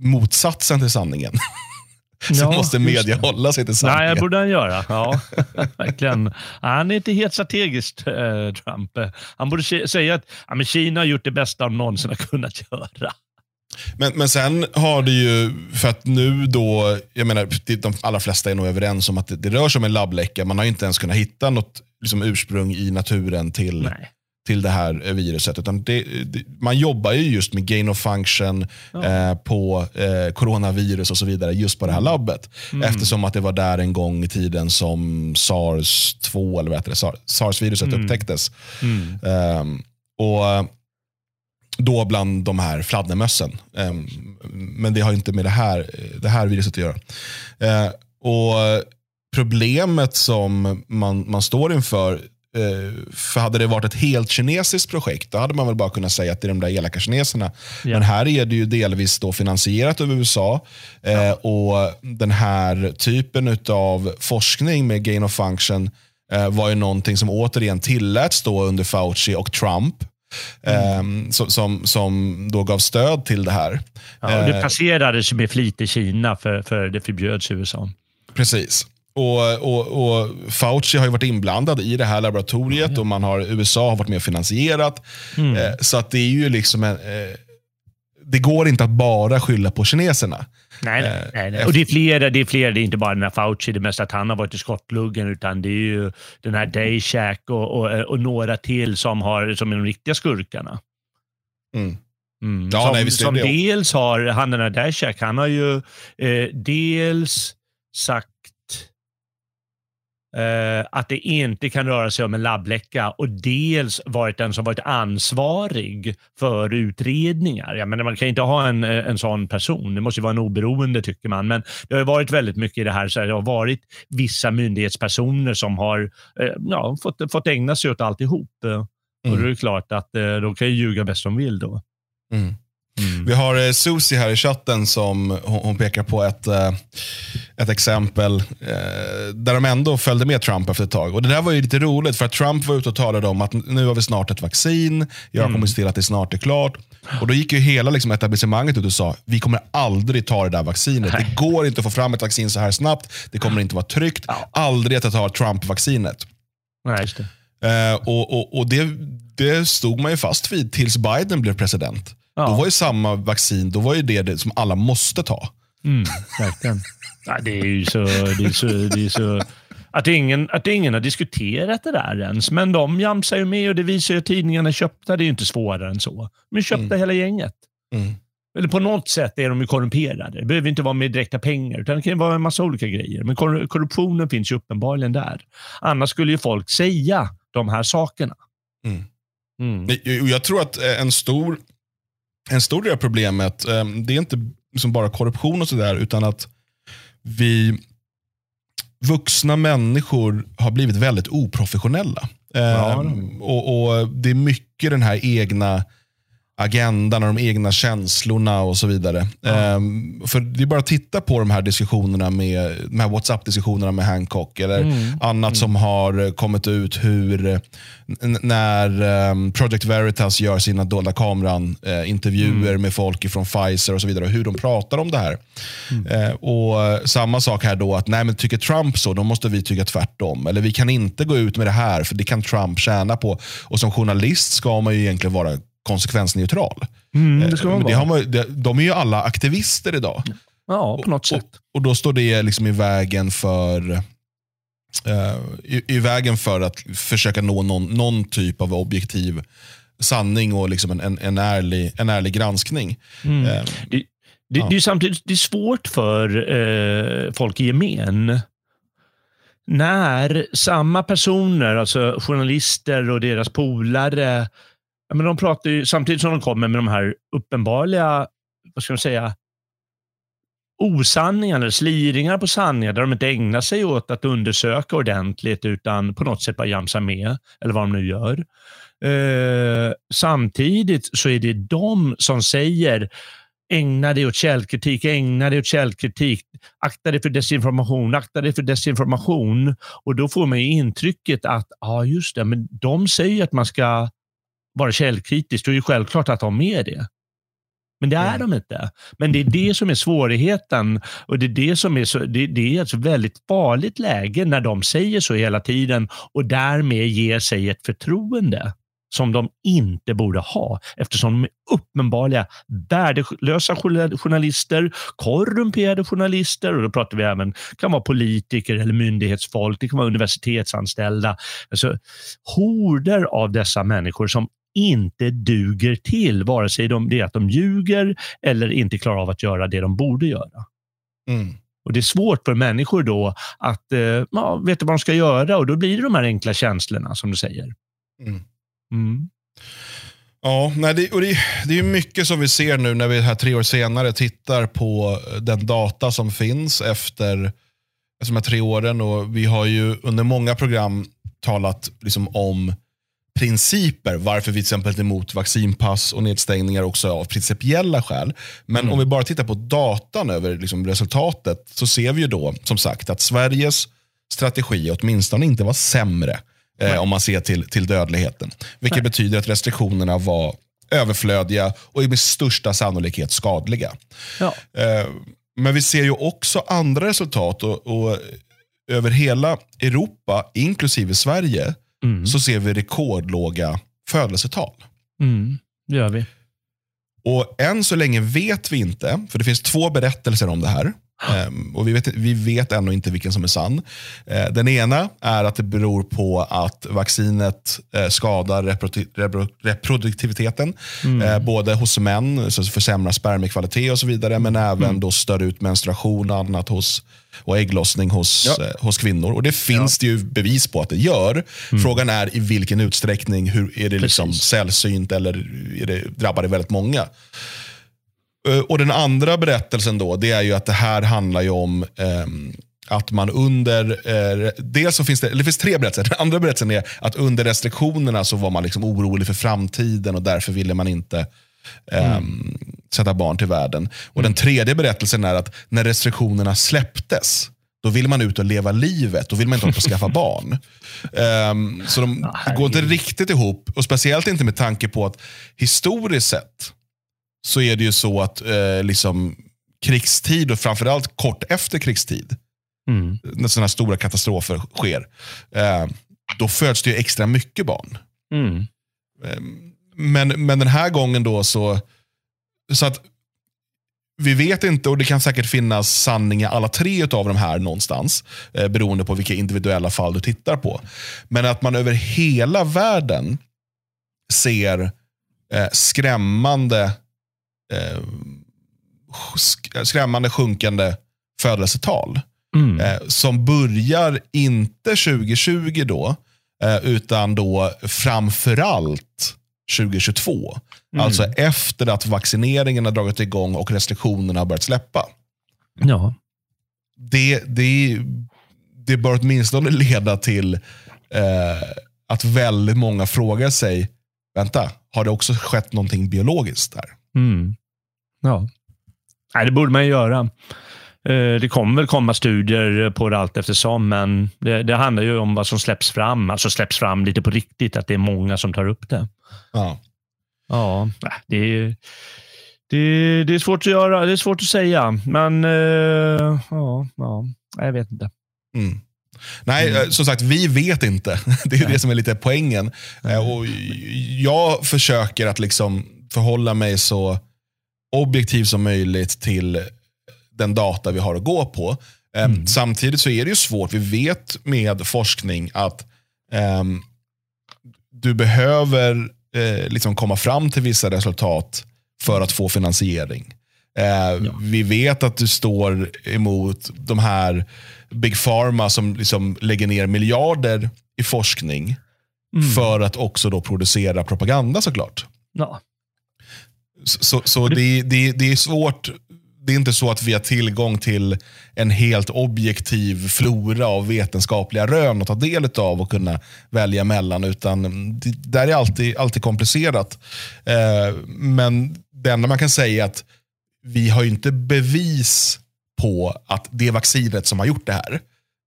motsatsen till sanningen. Så ja, måste media hålla sig till sanningen. Nej, det borde han göra. Ja, <laughs> verkligen. Han är inte helt strategiskt, eh, Trump. Han borde säga att ja, men Kina har gjort det bästa de någonsin har kunnat göra. Men, men sen har det ju, för att nu då, jag menar, de allra flesta är nog överens om att det, det rör sig om en labbläcka. Man har inte ens kunnat hitta något liksom, ursprung i naturen till, Nej till det här viruset. Utan det, det, man jobbar ju just med gain of function ja. eh, på eh, coronavirus och så vidare just på det här mm. labbet. Mm. Eftersom att det var där en gång i tiden som sars-2 eller vad heter det, sars-viruset mm. upptäcktes. Mm. Um, och då bland de här fladdermössen. Um, men det har inte med det här, det här viruset att göra. Uh, och Problemet som man, man står inför Eh, för hade det varit ett helt kinesiskt projekt, då hade man väl bara kunnat säga att det är de där elaka kineserna. Ja. Men här är det ju delvis då finansierat av USA. Eh, ja. och Den här typen av forskning med gain of function eh, var ju någonting som återigen tilläts då under Fauci och Trump. Mm. som, som, som då gav stöd till det här. Ja, och det placerades med flit i Kina för, för det förbjöds i USA. Precis. Och, och, och, Fauci har ju varit inblandad i det här laboratoriet mm. och man har, USA har varit med och finansierat. Mm. Eh, så att det är ju liksom en, eh, det går inte att bara skylla på kineserna. Nej, nej, eh, nej, nej. och det är flera. Det är flera. Det är inte bara den här Fauci, det mest att han har varit i skottluggen, utan det är ju den här Dayshak och, och, och, några till som, har, som är de riktiga skurkarna. Mm. Mm. Ja, som, nej, som dels har, han den här Dayshak, han har ju eh, dels sagt Uh, att det inte kan röra sig om en labbläcka och dels varit den som varit ansvarig för utredningar. Jag menar, man kan inte ha en, eh, en sån person. Det måste vara en oberoende tycker man. Men det har varit väldigt mycket i det här. Så det har varit vissa myndighetspersoner som har uh, ja, fått, fått ägna sig åt alltihop. Mm. Och då är det klart att de kan ljuga bäst de vill då. Mm. Mm. Vi har eh, Susie här i chatten som hon, hon pekar på ett, eh, ett exempel eh, där de ändå följde med Trump efter ett tag. Och Det där var ju lite roligt för att Trump var ute och talade om att nu har vi snart ett vaccin. Jag kommer mm. se till att det snart är klart. Och Då gick ju hela liksom, etablissemanget ut och sa vi kommer aldrig ta det där vaccinet. Nej. Det går inte att få fram ett vaccin så här snabbt. Det kommer inte vara tryggt. Ja. Aldrig att ta Trump-vaccinet. Nej, just det. Eh, och och, och det, det stod man ju fast vid tills Biden blev president. Ja. Då var ju samma vaccin då var ju det, det som alla måste ta. Mm, verkligen. <laughs> ja, det är ju så... Det är så, det är så att, ingen, att ingen har diskuterat det där ens. Men de jamsar ju med och det visar ju att tidningarna köpta. Det är ju inte svårare än så. Men köpta mm. hela gänget. Mm. Eller på något sätt är de ju korrumperade. Det behöver inte vara med direkta pengar, utan det kan vara en massa olika grejer. Men korruptionen finns ju uppenbarligen där. Annars skulle ju folk säga de här sakerna. Mm. Mm. Jag tror att en stor en stor del av problemet, ehm, det är inte liksom bara korruption och sådär, utan att vi vuxna människor har blivit väldigt oprofessionella. Ja. Um, och, och, Det är mycket den här egna agendan och de egna känslorna och så vidare. Ja. Um, för Det är bara att titta på de här diskussionerna med, de här WhatsApp-diskussionerna med Hancock eller mm. annat mm. som har kommit ut hur när um, Project Veritas gör sina dolda kameran-intervjuer uh, med folk från Pfizer och så vidare och hur de pratar om det här. Uh, och Samma sak här då, att nej, men tycker Trump så, då måste vi tycka tvärtom. Eller vi kan inte gå ut med det här, för det kan Trump tjäna på. Och Som journalist ska man ju egentligen vara konsekvensneutral. Mm, det ska man det har man, det, de är ju alla aktivister idag. Ja, på något och, sätt. Och, och, då står det liksom i vägen för uh, i, i, vägen för att försöka nå någon, någon typ av objektiv sanning och liksom en, en, en, ärlig, en ärlig granskning. Mm. Uh, det, det, ja. det, är samtidigt det är svårt för uh, folk i gemen när samma personer, alltså journalister och deras polare, men de pratar ju, samtidigt som de kommer med de här uppenbarliga, vad ska man säga, osanningar eller sliringar på sanningar där de inte ägnar sig åt att undersöka ordentligt utan på något sätt bara jamsar med, eller vad de nu gör. Eh, samtidigt så är det de som säger ägna dig åt källkritik, ägna dig åt källkritik, akta dig för desinformation, akta dig för desinformation. Och då får man ju intrycket att, ja just det, men de säger att man ska vara källkritisk, då är det självklart att de är det. Men det är de inte. Men det är det som är svårigheten och det är det som är så, det, det är ett väldigt farligt läge när de säger så hela tiden och därmed ger sig ett förtroende som de inte borde ha eftersom de är uppenbarliga värdelösa journalister, korrumperade journalister och då pratar vi även, kan vara politiker eller myndighetsfolk, det kan vara universitetsanställda. Alltså, horder av dessa människor som inte duger till, vare sig de, det är att de ljuger eller inte klarar av att göra det de borde göra. Mm. Och Det är svårt för människor då att eh, ja, veta vad de ska göra och då blir det de här enkla känslorna som du säger. Mm. Mm. Ja, nej, det, och det, det är mycket som vi ser nu när vi här tre år senare tittar på den data som finns efter de här tre åren. Och vi har ju under många program talat liksom om principer varför vi till exempel är emot vaccinpass och nedstängningar också av principiella skäl. Men mm. om vi bara tittar på datan över liksom resultatet så ser vi ju då som sagt att Sveriges strategi åtminstone inte var sämre eh, om man ser till, till dödligheten. Vilket Nej. betyder att restriktionerna var överflödiga och med största sannolikhet skadliga. Ja. Eh, men vi ser ju också andra resultat och, och över hela Europa, inklusive Sverige, mm. så ser vi rekordlåga födelsetal. Mm, det gör vi. Och än så länge vet vi inte, för det finns två berättelser om det här. Um, och vi vet, vi vet ännu inte vilken som är sann. Uh, den ena är att det beror på att vaccinet uh, skadar reprodu repro reproduktiviteten. Mm. Uh, både hos män, så försämrar spermiekvalitet och så vidare, men även mm. då stör ut menstruation och annat hos, och ägglossning hos, ja. hos kvinnor. Och Det finns ja. det ju bevis på att det gör. Mm. Frågan är i vilken utsträckning. Hur, är det liksom sällsynt eller är det, drabbar det väldigt många? Eh, och Den andra berättelsen då, det är ju att det här handlar ju om eh, att man under, eh, dels så finns det, det finns tre berättelser. <laughs> Den andra berättelsen är att under restriktionerna så var man liksom orolig för framtiden och därför ville man inte eh, mm. sätta barn till världen. Och mm. Den tredje berättelsen är att när restriktionerna släpptes, då vill man ut och leva livet. Då vill man inte hålla på skaffa <laughs> barn. Um, så de oh, går inte riktigt ihop. Och Speciellt inte med tanke på att historiskt sett så är det ju så att eh, liksom, krigstid och framförallt kort efter krigstid, mm. när sådana stora katastrofer sker, eh, då föds det extra mycket barn. Mm. Eh, men, men den här gången då så, så att vi vet inte och det kan säkert finnas sanningar alla tre av de här någonstans. Eh, beroende på vilka individuella fall du tittar på. Men att man över hela världen ser eh, skrämmande eh, skrämmande sjunkande födelsetal. Mm. Eh, som börjar inte 2020 då, eh, utan då framförallt 2022. Mm. Alltså efter att vaccineringen har dragit igång och restriktionerna har börjat släppa. Ja. Det, det, det bör åtminstone leda till eh, att väldigt många frågar sig vänta, har det också skett någonting biologiskt där? Mm. Ja. Nej, det borde man ju göra. Eh, det kommer väl komma studier på det allt eftersom, men det, det handlar ju om vad som släpps fram. Alltså släpps fram lite på riktigt, att det är många som tar upp det. Ja. Ja, det är, det, det är svårt att göra. Det är svårt att säga, men uh, ja, ja, jag vet inte. Mm. Nej, mm. som sagt, vi vet inte. <laughs> Det är Nej. det som är lite poängen. Mm. Och jag försöker att liksom förhålla mig så objektiv som möjligt till den data vi har att gå på. Ehm, mm. Samtidigt så är det ju svårt. Vi vet med forskning att um, du behöver uh, liksom komma fram till vissa resultat för att få finansiering. Uh, ja. Vi vet att du står emot de här Big Pharma som liksom lägger ner miljarder i forskning mm. för att också då producera propaganda såklart. Ja. Så, så det, det, det är svårt. Det är inte så att vi har tillgång till en helt objektiv flora av vetenskapliga rön att ta del av och kunna välja mellan. Utan det där är alltid, alltid komplicerat. Eh, men det enda man kan säga är att vi har inte bevis på att det är vaccinet som har gjort det här.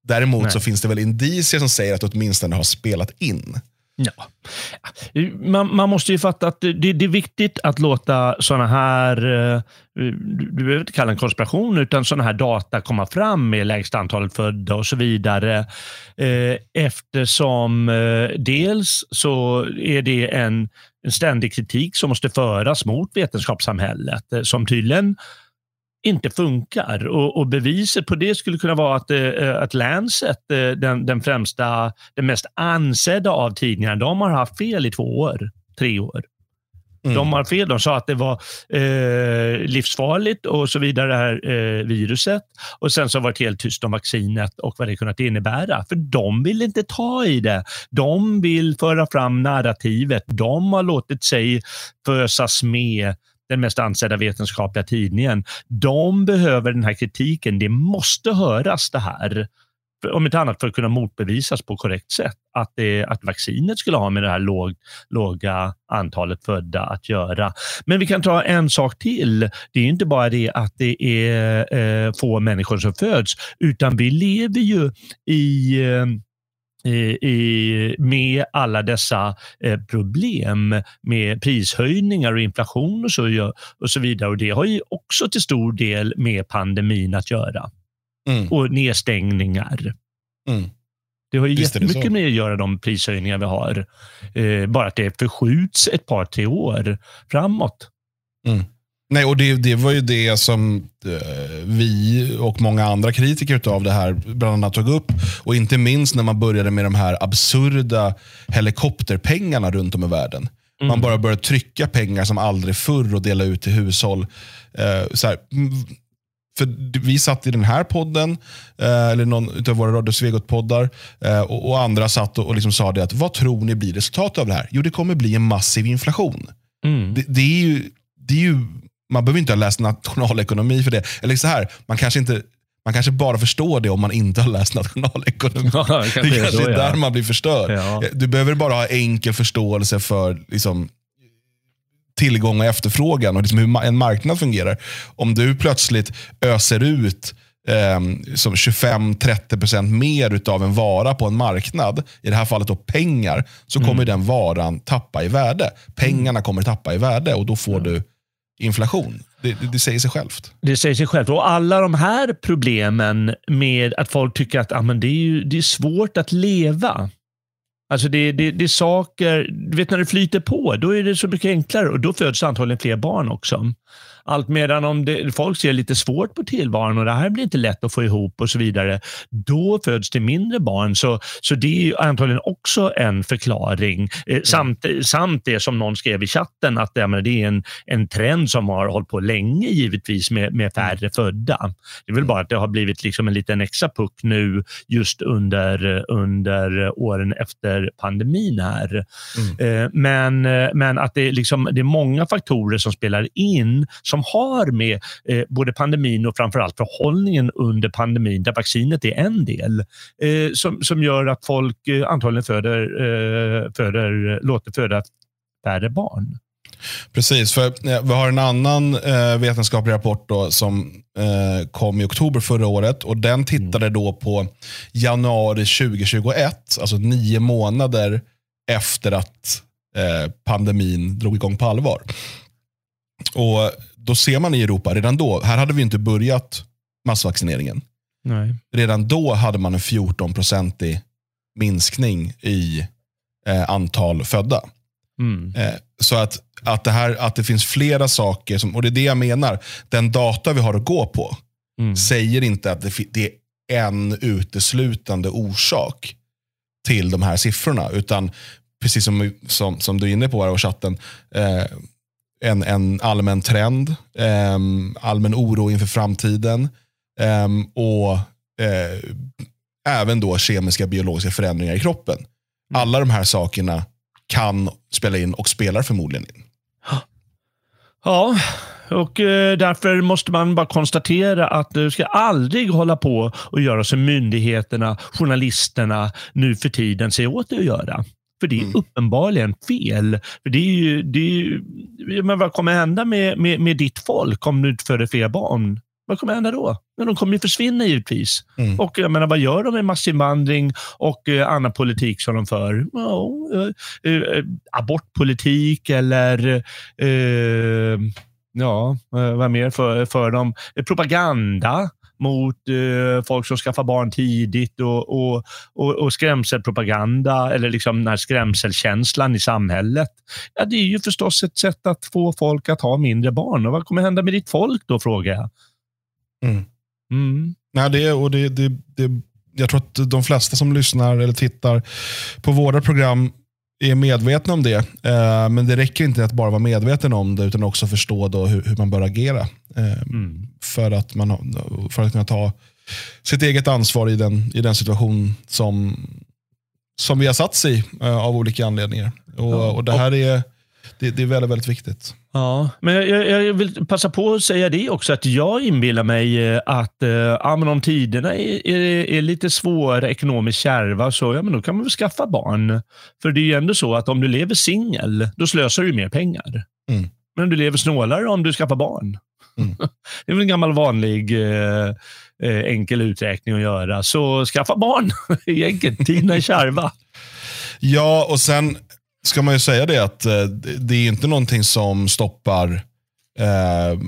Däremot Nej. så finns det väl indicier som säger att det åtminstone har spelat in. Ja. Man, man, måste ju fatta att det, det, är viktigt att låta sådana här, eh, du behöver inte kalla det en konspiration, utan sådana här data komma fram med lägsta antalet födda och så vidare. Eh, eftersom eh, dels så är det en, en ständig kritik som måste föras mot vetenskapssamhället som tydligen inte funkar. Och, och, beviset på det skulle kunna vara att, eh, att Lancet, eh, den, den främsta, den mest ansedda av tidningarna, de har haft fel i två år, tre år. Mm. De har fel. De sa att det var eh, livsfarligt och så vidare, det här eh, viruset. Och sen så har det varit helt tyst om vaccinet och vad det kunnat innebära. För de vill inte ta i det. De vill föra fram narrativet. De har låtit sig fösas med den mest ansedda vetenskapliga tidningen. De behöver den här kritiken. Det måste höras det här. Om inte annat för att kunna motbevisas på korrekt sätt. Att, det, att vaccinet skulle ha med det här låg, låga antalet födda att göra. Men vi kan ta en sak till. Det är inte bara det att det är eh, få människor som föds, utan vi lever ju i eh, i, med alla dessa eh, problem med prishöjningar och inflation och så, och så vidare. Och Det har ju också till stor del med pandemin att göra. Mm. Och nedstängningar. Mm. Det har ju Visst jättemycket med att göra de prishöjningar vi har. Eh, bara att det förskjuts ett par, tre år framåt. Mm. Nej, och det, det var ju det som eh, vi och många andra kritiker av det här bland annat tog upp. Och inte minst när man började med de här absurda helikopterpengarna runt om i världen. Mm. Man bara började trycka pengar som aldrig förr och dela ut till hushåll. Eh, så här, för vi satt i den här podden, eh, eller någon av våra Radio Svegot-poddar, och, andra satt och, och liksom sa det att vad tror ni blir resultatet av det här? Jo, det kommer bli en massiv inflation. Mm. Det, det, är ju, det är ju man behöver inte ha läst nationalekonomi för det. Eller så här, man kanske inte man kanske bara förstår det om man inte har läst nationalekonomi. <laughs> Ja, det kanske, det kanske är, är där man blir förstörd. Ja. Du behöver bara ha enkel förståelse för liksom, tillgång och efterfrågan och liksom hur en marknad fungerar. Om du plötsligt öser ut eh, 25-30% mer av en vara på en marknad, i det här fallet då pengar, så kommer mm. den varan tappa i värde. Pengarna kommer tappa i värde och då får du inflation. Det, det, det, säger sig självt. Det säger sig självt. Och alla de här problemen med att folk tycker att ah, men det, är ju, det är svårt att leva. Alltså det, det, det är saker, du vet när det flyter på, då är det så mycket enklare och då föds antagligen fler barn också. Allt medan om det, folk ser lite svårt på tillvaron och det här blir inte lätt att få ihop och så vidare, då föds det mindre barn. Så, så det är antagligen också en förklaring. Mm. Samt, samt det som någon skrev i chatten, att ja, det är en, en trend som har hållit på länge givetvis med, med färre mm. födda. Det är väl bara att det har blivit liksom en liten extra puck nu just under, under åren efter pandemin här. Mm. Eh, men, men att det, liksom, det är många faktorer som spelar in som som har med eh, både pandemin och framförallt förhållningen under pandemin, där vaccinet är en del, eh, som, som gör att folk eh, antagligen föder, eh, föder, låter föda färre barn. Precis, för vi har en annan eh, vetenskaplig rapport då, som eh, kom i oktober förra året. och Den tittade då på januari 2021, alltså nio månader efter att eh, pandemin drog igång på allvar. Och Då ser man i Europa, redan då, här hade vi inte börjat massvaccineringen. Nej. Redan då hade man en 14-procentig minskning i eh, antal födda. Mm. Eh, så att, att, det här, att det finns flera saker, som, och det är det jag menar, den data vi har att gå på Mm. säger inte att det, det är en uteslutande orsak till de här siffrorna. Utan precis som, som, som du är inne på här och chatten, eh, en, en allmän trend, eh, allmän oro inför framtiden eh, och eh, även då kemiska biologiska förändringar i kroppen. Alla de här sakerna kan spela in och spelar förmodligen in. Ja, och eh, därför måste man bara konstatera att du ska aldrig hålla på och göra som myndigheterna, journalisterna nu för tiden säger åt dig att göra. För det är uppenbarligen fel. För det är ju, det är ju, men vad kommer hända med, med, med ditt folk om du inte föder fler barn? Vad kommer hända då? Men de kommer ju försvinna givetvis. Mm. Och jag menar, vad gör de med massinvandring och eh, annan politik som de för? Ja, eh, eh, abortpolitik eller eh, ja, eh, vad mer för, för dem? Propaganda mot eh, folk som skaffar barn tidigt och, och, och, och skrämselpropaganda eller liksom den här skrämselkänslan i samhället. Ja, det är ju förstås ett sätt att få folk att ha mindre barn. Och vad kommer hända med ditt folk då, frågar jag. Mm. Mm. Nej, det, och det, det, det, jag tror att de flesta som lyssnar eller tittar på våra program är medvetna om det. Eh, men det räcker inte att bara vara medveten om det, utan också förstå då hur, hur man bör agera. Eh, Mm. för, att man, för att kunna ta sitt eget ansvar i den, i den situation som, som vi har satt sig i eh, av olika anledningar. Och, och Det här är, det, det är väldigt, väldigt viktigt. Ja, men jag, jag vill passa på att säga det också, att jag inbillar mig eh, att eh, ja, men om tiderna är, är, är lite svåra, ekonomiskt kärva, så ja, men då kan man väl skaffa barn. För det är ju ändå så att om du lever singel, då slösar du mer pengar. Mm. Men du lever snålare om du skaffar barn. Mm. <laughs> Det är väl en gammal vanlig eh, eh, enkel uträkning att göra. Så skaffa barn, <laughs> enkelt. Tiderna är kärva. Ja, och sen ska man ju säga det att eh, det är inte någonting som stoppar eh,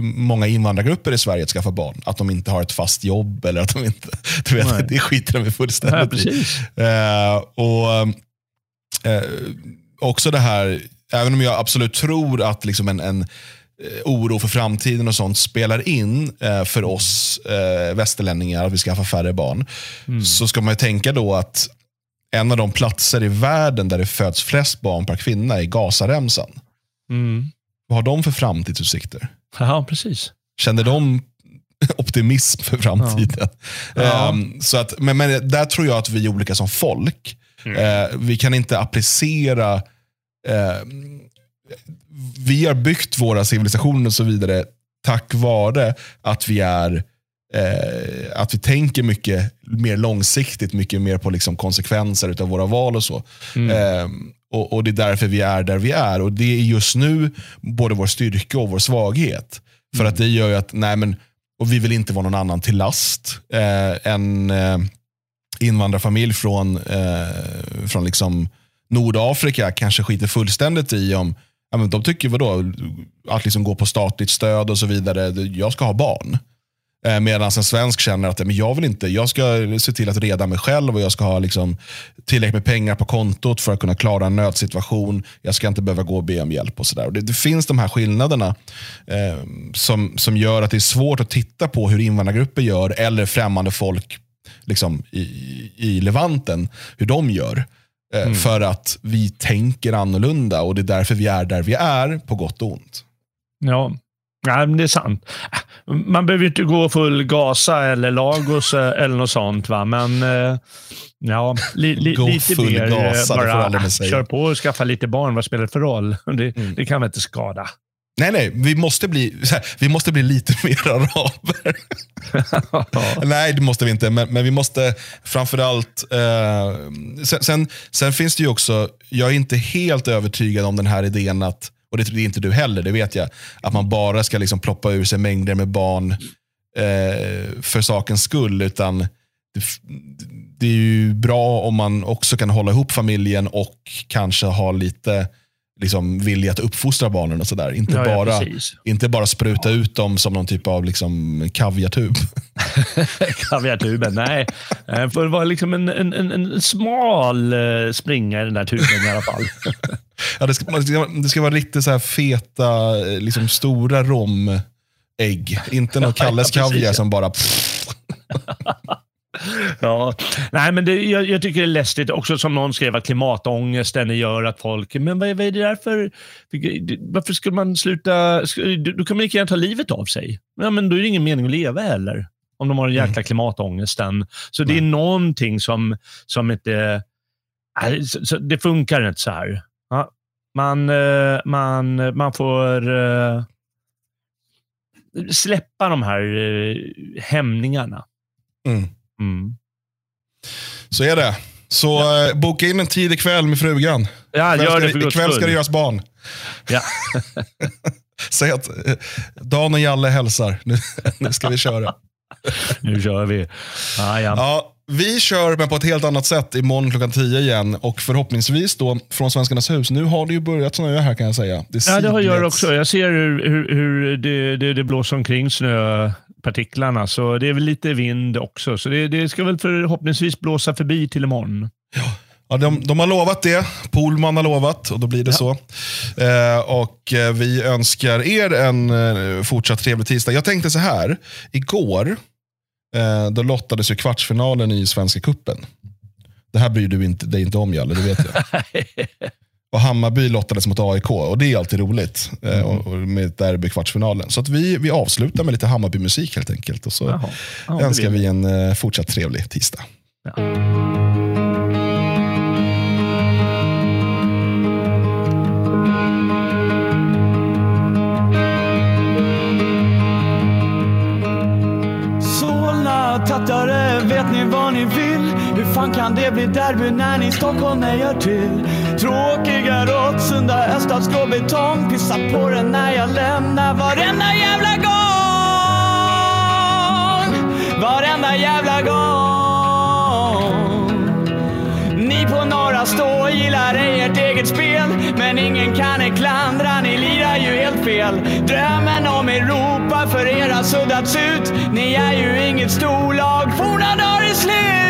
många invandrargrupper i Sverige att skaffa barn. Att de inte har ett fast jobb eller att de inte... <laughs> Du vet, Nej. det skiter de i fullständigt i. Eh, och eh, också det här, även om jag absolut tror att liksom en, en eh, oro för framtiden och sånt spelar in eh, för oss eh, västerlänningar, att vi ska ha färre barn, så ska man ju tänka då att en av de platser i världen där det föds flest barn per kvinna är Gazaremsan. Mm. Vad har de för framtidsutsikter? Ja, precis. Känner de <laughs> optimism för framtiden? Ja. Ehm, så att, men, men där tror jag att vi är olika som folk. Eh, vi kan inte applicera eh, vi har byggt våra civilisationer och så vidare tack vare att vi är eh, att vi tänker mycket mer långsiktigt, mycket mer på liksom konsekvenser av våra val och så. Eh, och, och Det är därför vi är där vi är. Och Det är just nu både vår styrka och vår svaghet. För att det gör ju att, nej men, och vi vill inte vara någon annan till last. Eh, en eh, invandrarfamilj från, eh, från liksom Nordafrika kanske skiter fullständigt i om Ja, men de tycker vadå, att liksom gå på statligt stöd och så vidare. Jag ska ha barn. Eh, Medan en svensk känner att men jag vill inte, jag ska se till att reda mig själv och jag ska ha liksom tillräckligt med pengar på kontot för att kunna klara en nödsituation. Jag ska inte behöva gå och be om hjälp. och så där. Och det, det finns de här skillnaderna eh, som, som gör att det är svårt att titta på hur invandrargrupper gör eller främmande folk liksom, i, i Levanten, hur de gör. Eh, För att vi tänker annorlunda och det är därför vi är där vi är, på gott och ont. Ja, ja men det är sant. Man behöver ju inte gå full Gaza eller Lagos eh, eller något sånt. Va? Men eh, ja, li, li, lite full mer eh, Gaza, bara kör på och skaffa lite barn. Vad spelar det för roll? <laughs> Det, Mm. det kan väl inte skada. Nej, nej, vi måste bli, här, vi måste bli lite <laughs> mer araber. <laughs> nej, det måste vi inte, men, men vi måste framförallt... Eh, sen, sen, sen, finns det ju också, jag är inte helt övertygad om den här idén att, och det är inte du heller, det vet jag, att man bara ska liksom ploppa ur sig mängder med barn eh, för sakens skull. utan det, det, är ju bra om man också kan hålla ihop familjen och kanske ha lite liksom, vilja att uppfostra barnen och sådär. Inte, ja, bara, ja, inte bara spruta ut dem som någon typ av liksom, kaviartub. <laughs> Kaviartuben, nej. Det får vara liksom en, en, en, en smal eh, springa i den där tuben i alla fall. <laughs> ja, det, ska, det ska vara riktigt så här feta, eh, liksom, stora romägg. Inte någon Kalles kaviar som bara... <laughs> Ja, nej men det, jag, jag, tycker det är läskigt också som någon skrev att klimatångesten gör att folk, men vad, vad är det där för, varför skulle man sluta, då kan man lika gärna ta livet av sig. Ja, men då är det ingen mening att leva heller. Om de har den jäkla mm. klimatångesten. Så det är någonting som, som inte, det funkar inte så här. Man, eh, man, man får uh, släppa de här uh, hämningarna. Mm. Mm. Så är det. Så ja. Eh, boka in en tid ikväll med frugan. Ja, ikväll gör det för Ikväll ska det göras barn. Ja. <laughs> Säg att eh, Dan och Jalle hälsar. Nu, <laughs> nu ska vi köra. <laughs> nu kör vi. Ah, ja. ja, vi kör men på ett helt annat sätt imorgon klockan 10 igen. Och förhoppningsvis då från Svenskarnas hus. Nu har det ju börjat snöa här kan jag säga. Det ja, det har jag också. Jag ser hur, hur, hur det, det, det blåser omkring snö partiklarna. Så det är väl lite vind också. Så det, det ska väl förhoppningsvis blåsa förbi till imorgon. Ja. Ja, de, de har lovat det. Polman har lovat och då blir det ja. så. Eh, och eh, Vi önskar er en eh, fortsatt trevlig tisdag. Jag tänkte så här. Igår eh, då lottades ju kvartsfinalen i Svenska Kuppen. Det här bryr du inte, dig inte om Jalle, det vet jag. <laughs> Och Hammarby lottades mot AIK och det är alltid roligt eh, mm. och, och med derby kvartsfinalen. Så att vi, vi avslutar med lite Hammarby-musik helt enkelt. Och så Jaha. Ja, önskar vi en uh, fortsatt trevlig tisdag. Ja. Solna tattare, vet ni vad ni vill? Hur fan kan det bli derby när ni stockholmare gör till? Tråkiga Råtsunda, grå betong. Pissar på den när jag lämnar varenda jävla gång. Varenda jävla gång. Ni på Norra Stå gillar ej ert eget spel. Men ingen kan er klandra, ni lirar ju helt fel. Drömmen om Europa för er har suddats ut. Ni är ju inget storlag, forna dagar är slut.